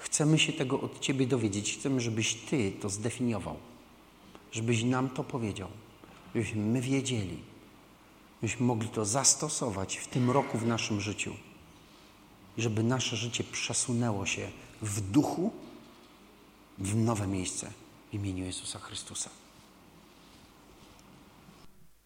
Chcemy się tego od Ciebie dowiedzieć. Chcemy, żebyś Ty to zdefiniował. Żebyś nam to powiedział. Żebyśmy my wiedzieli. Żebyśmy mogli to zastosować w tym roku w naszym życiu. Żeby nasze życie przesunęło się w duchu w nowe miejsce w imieniu Jezusa Chrystusa.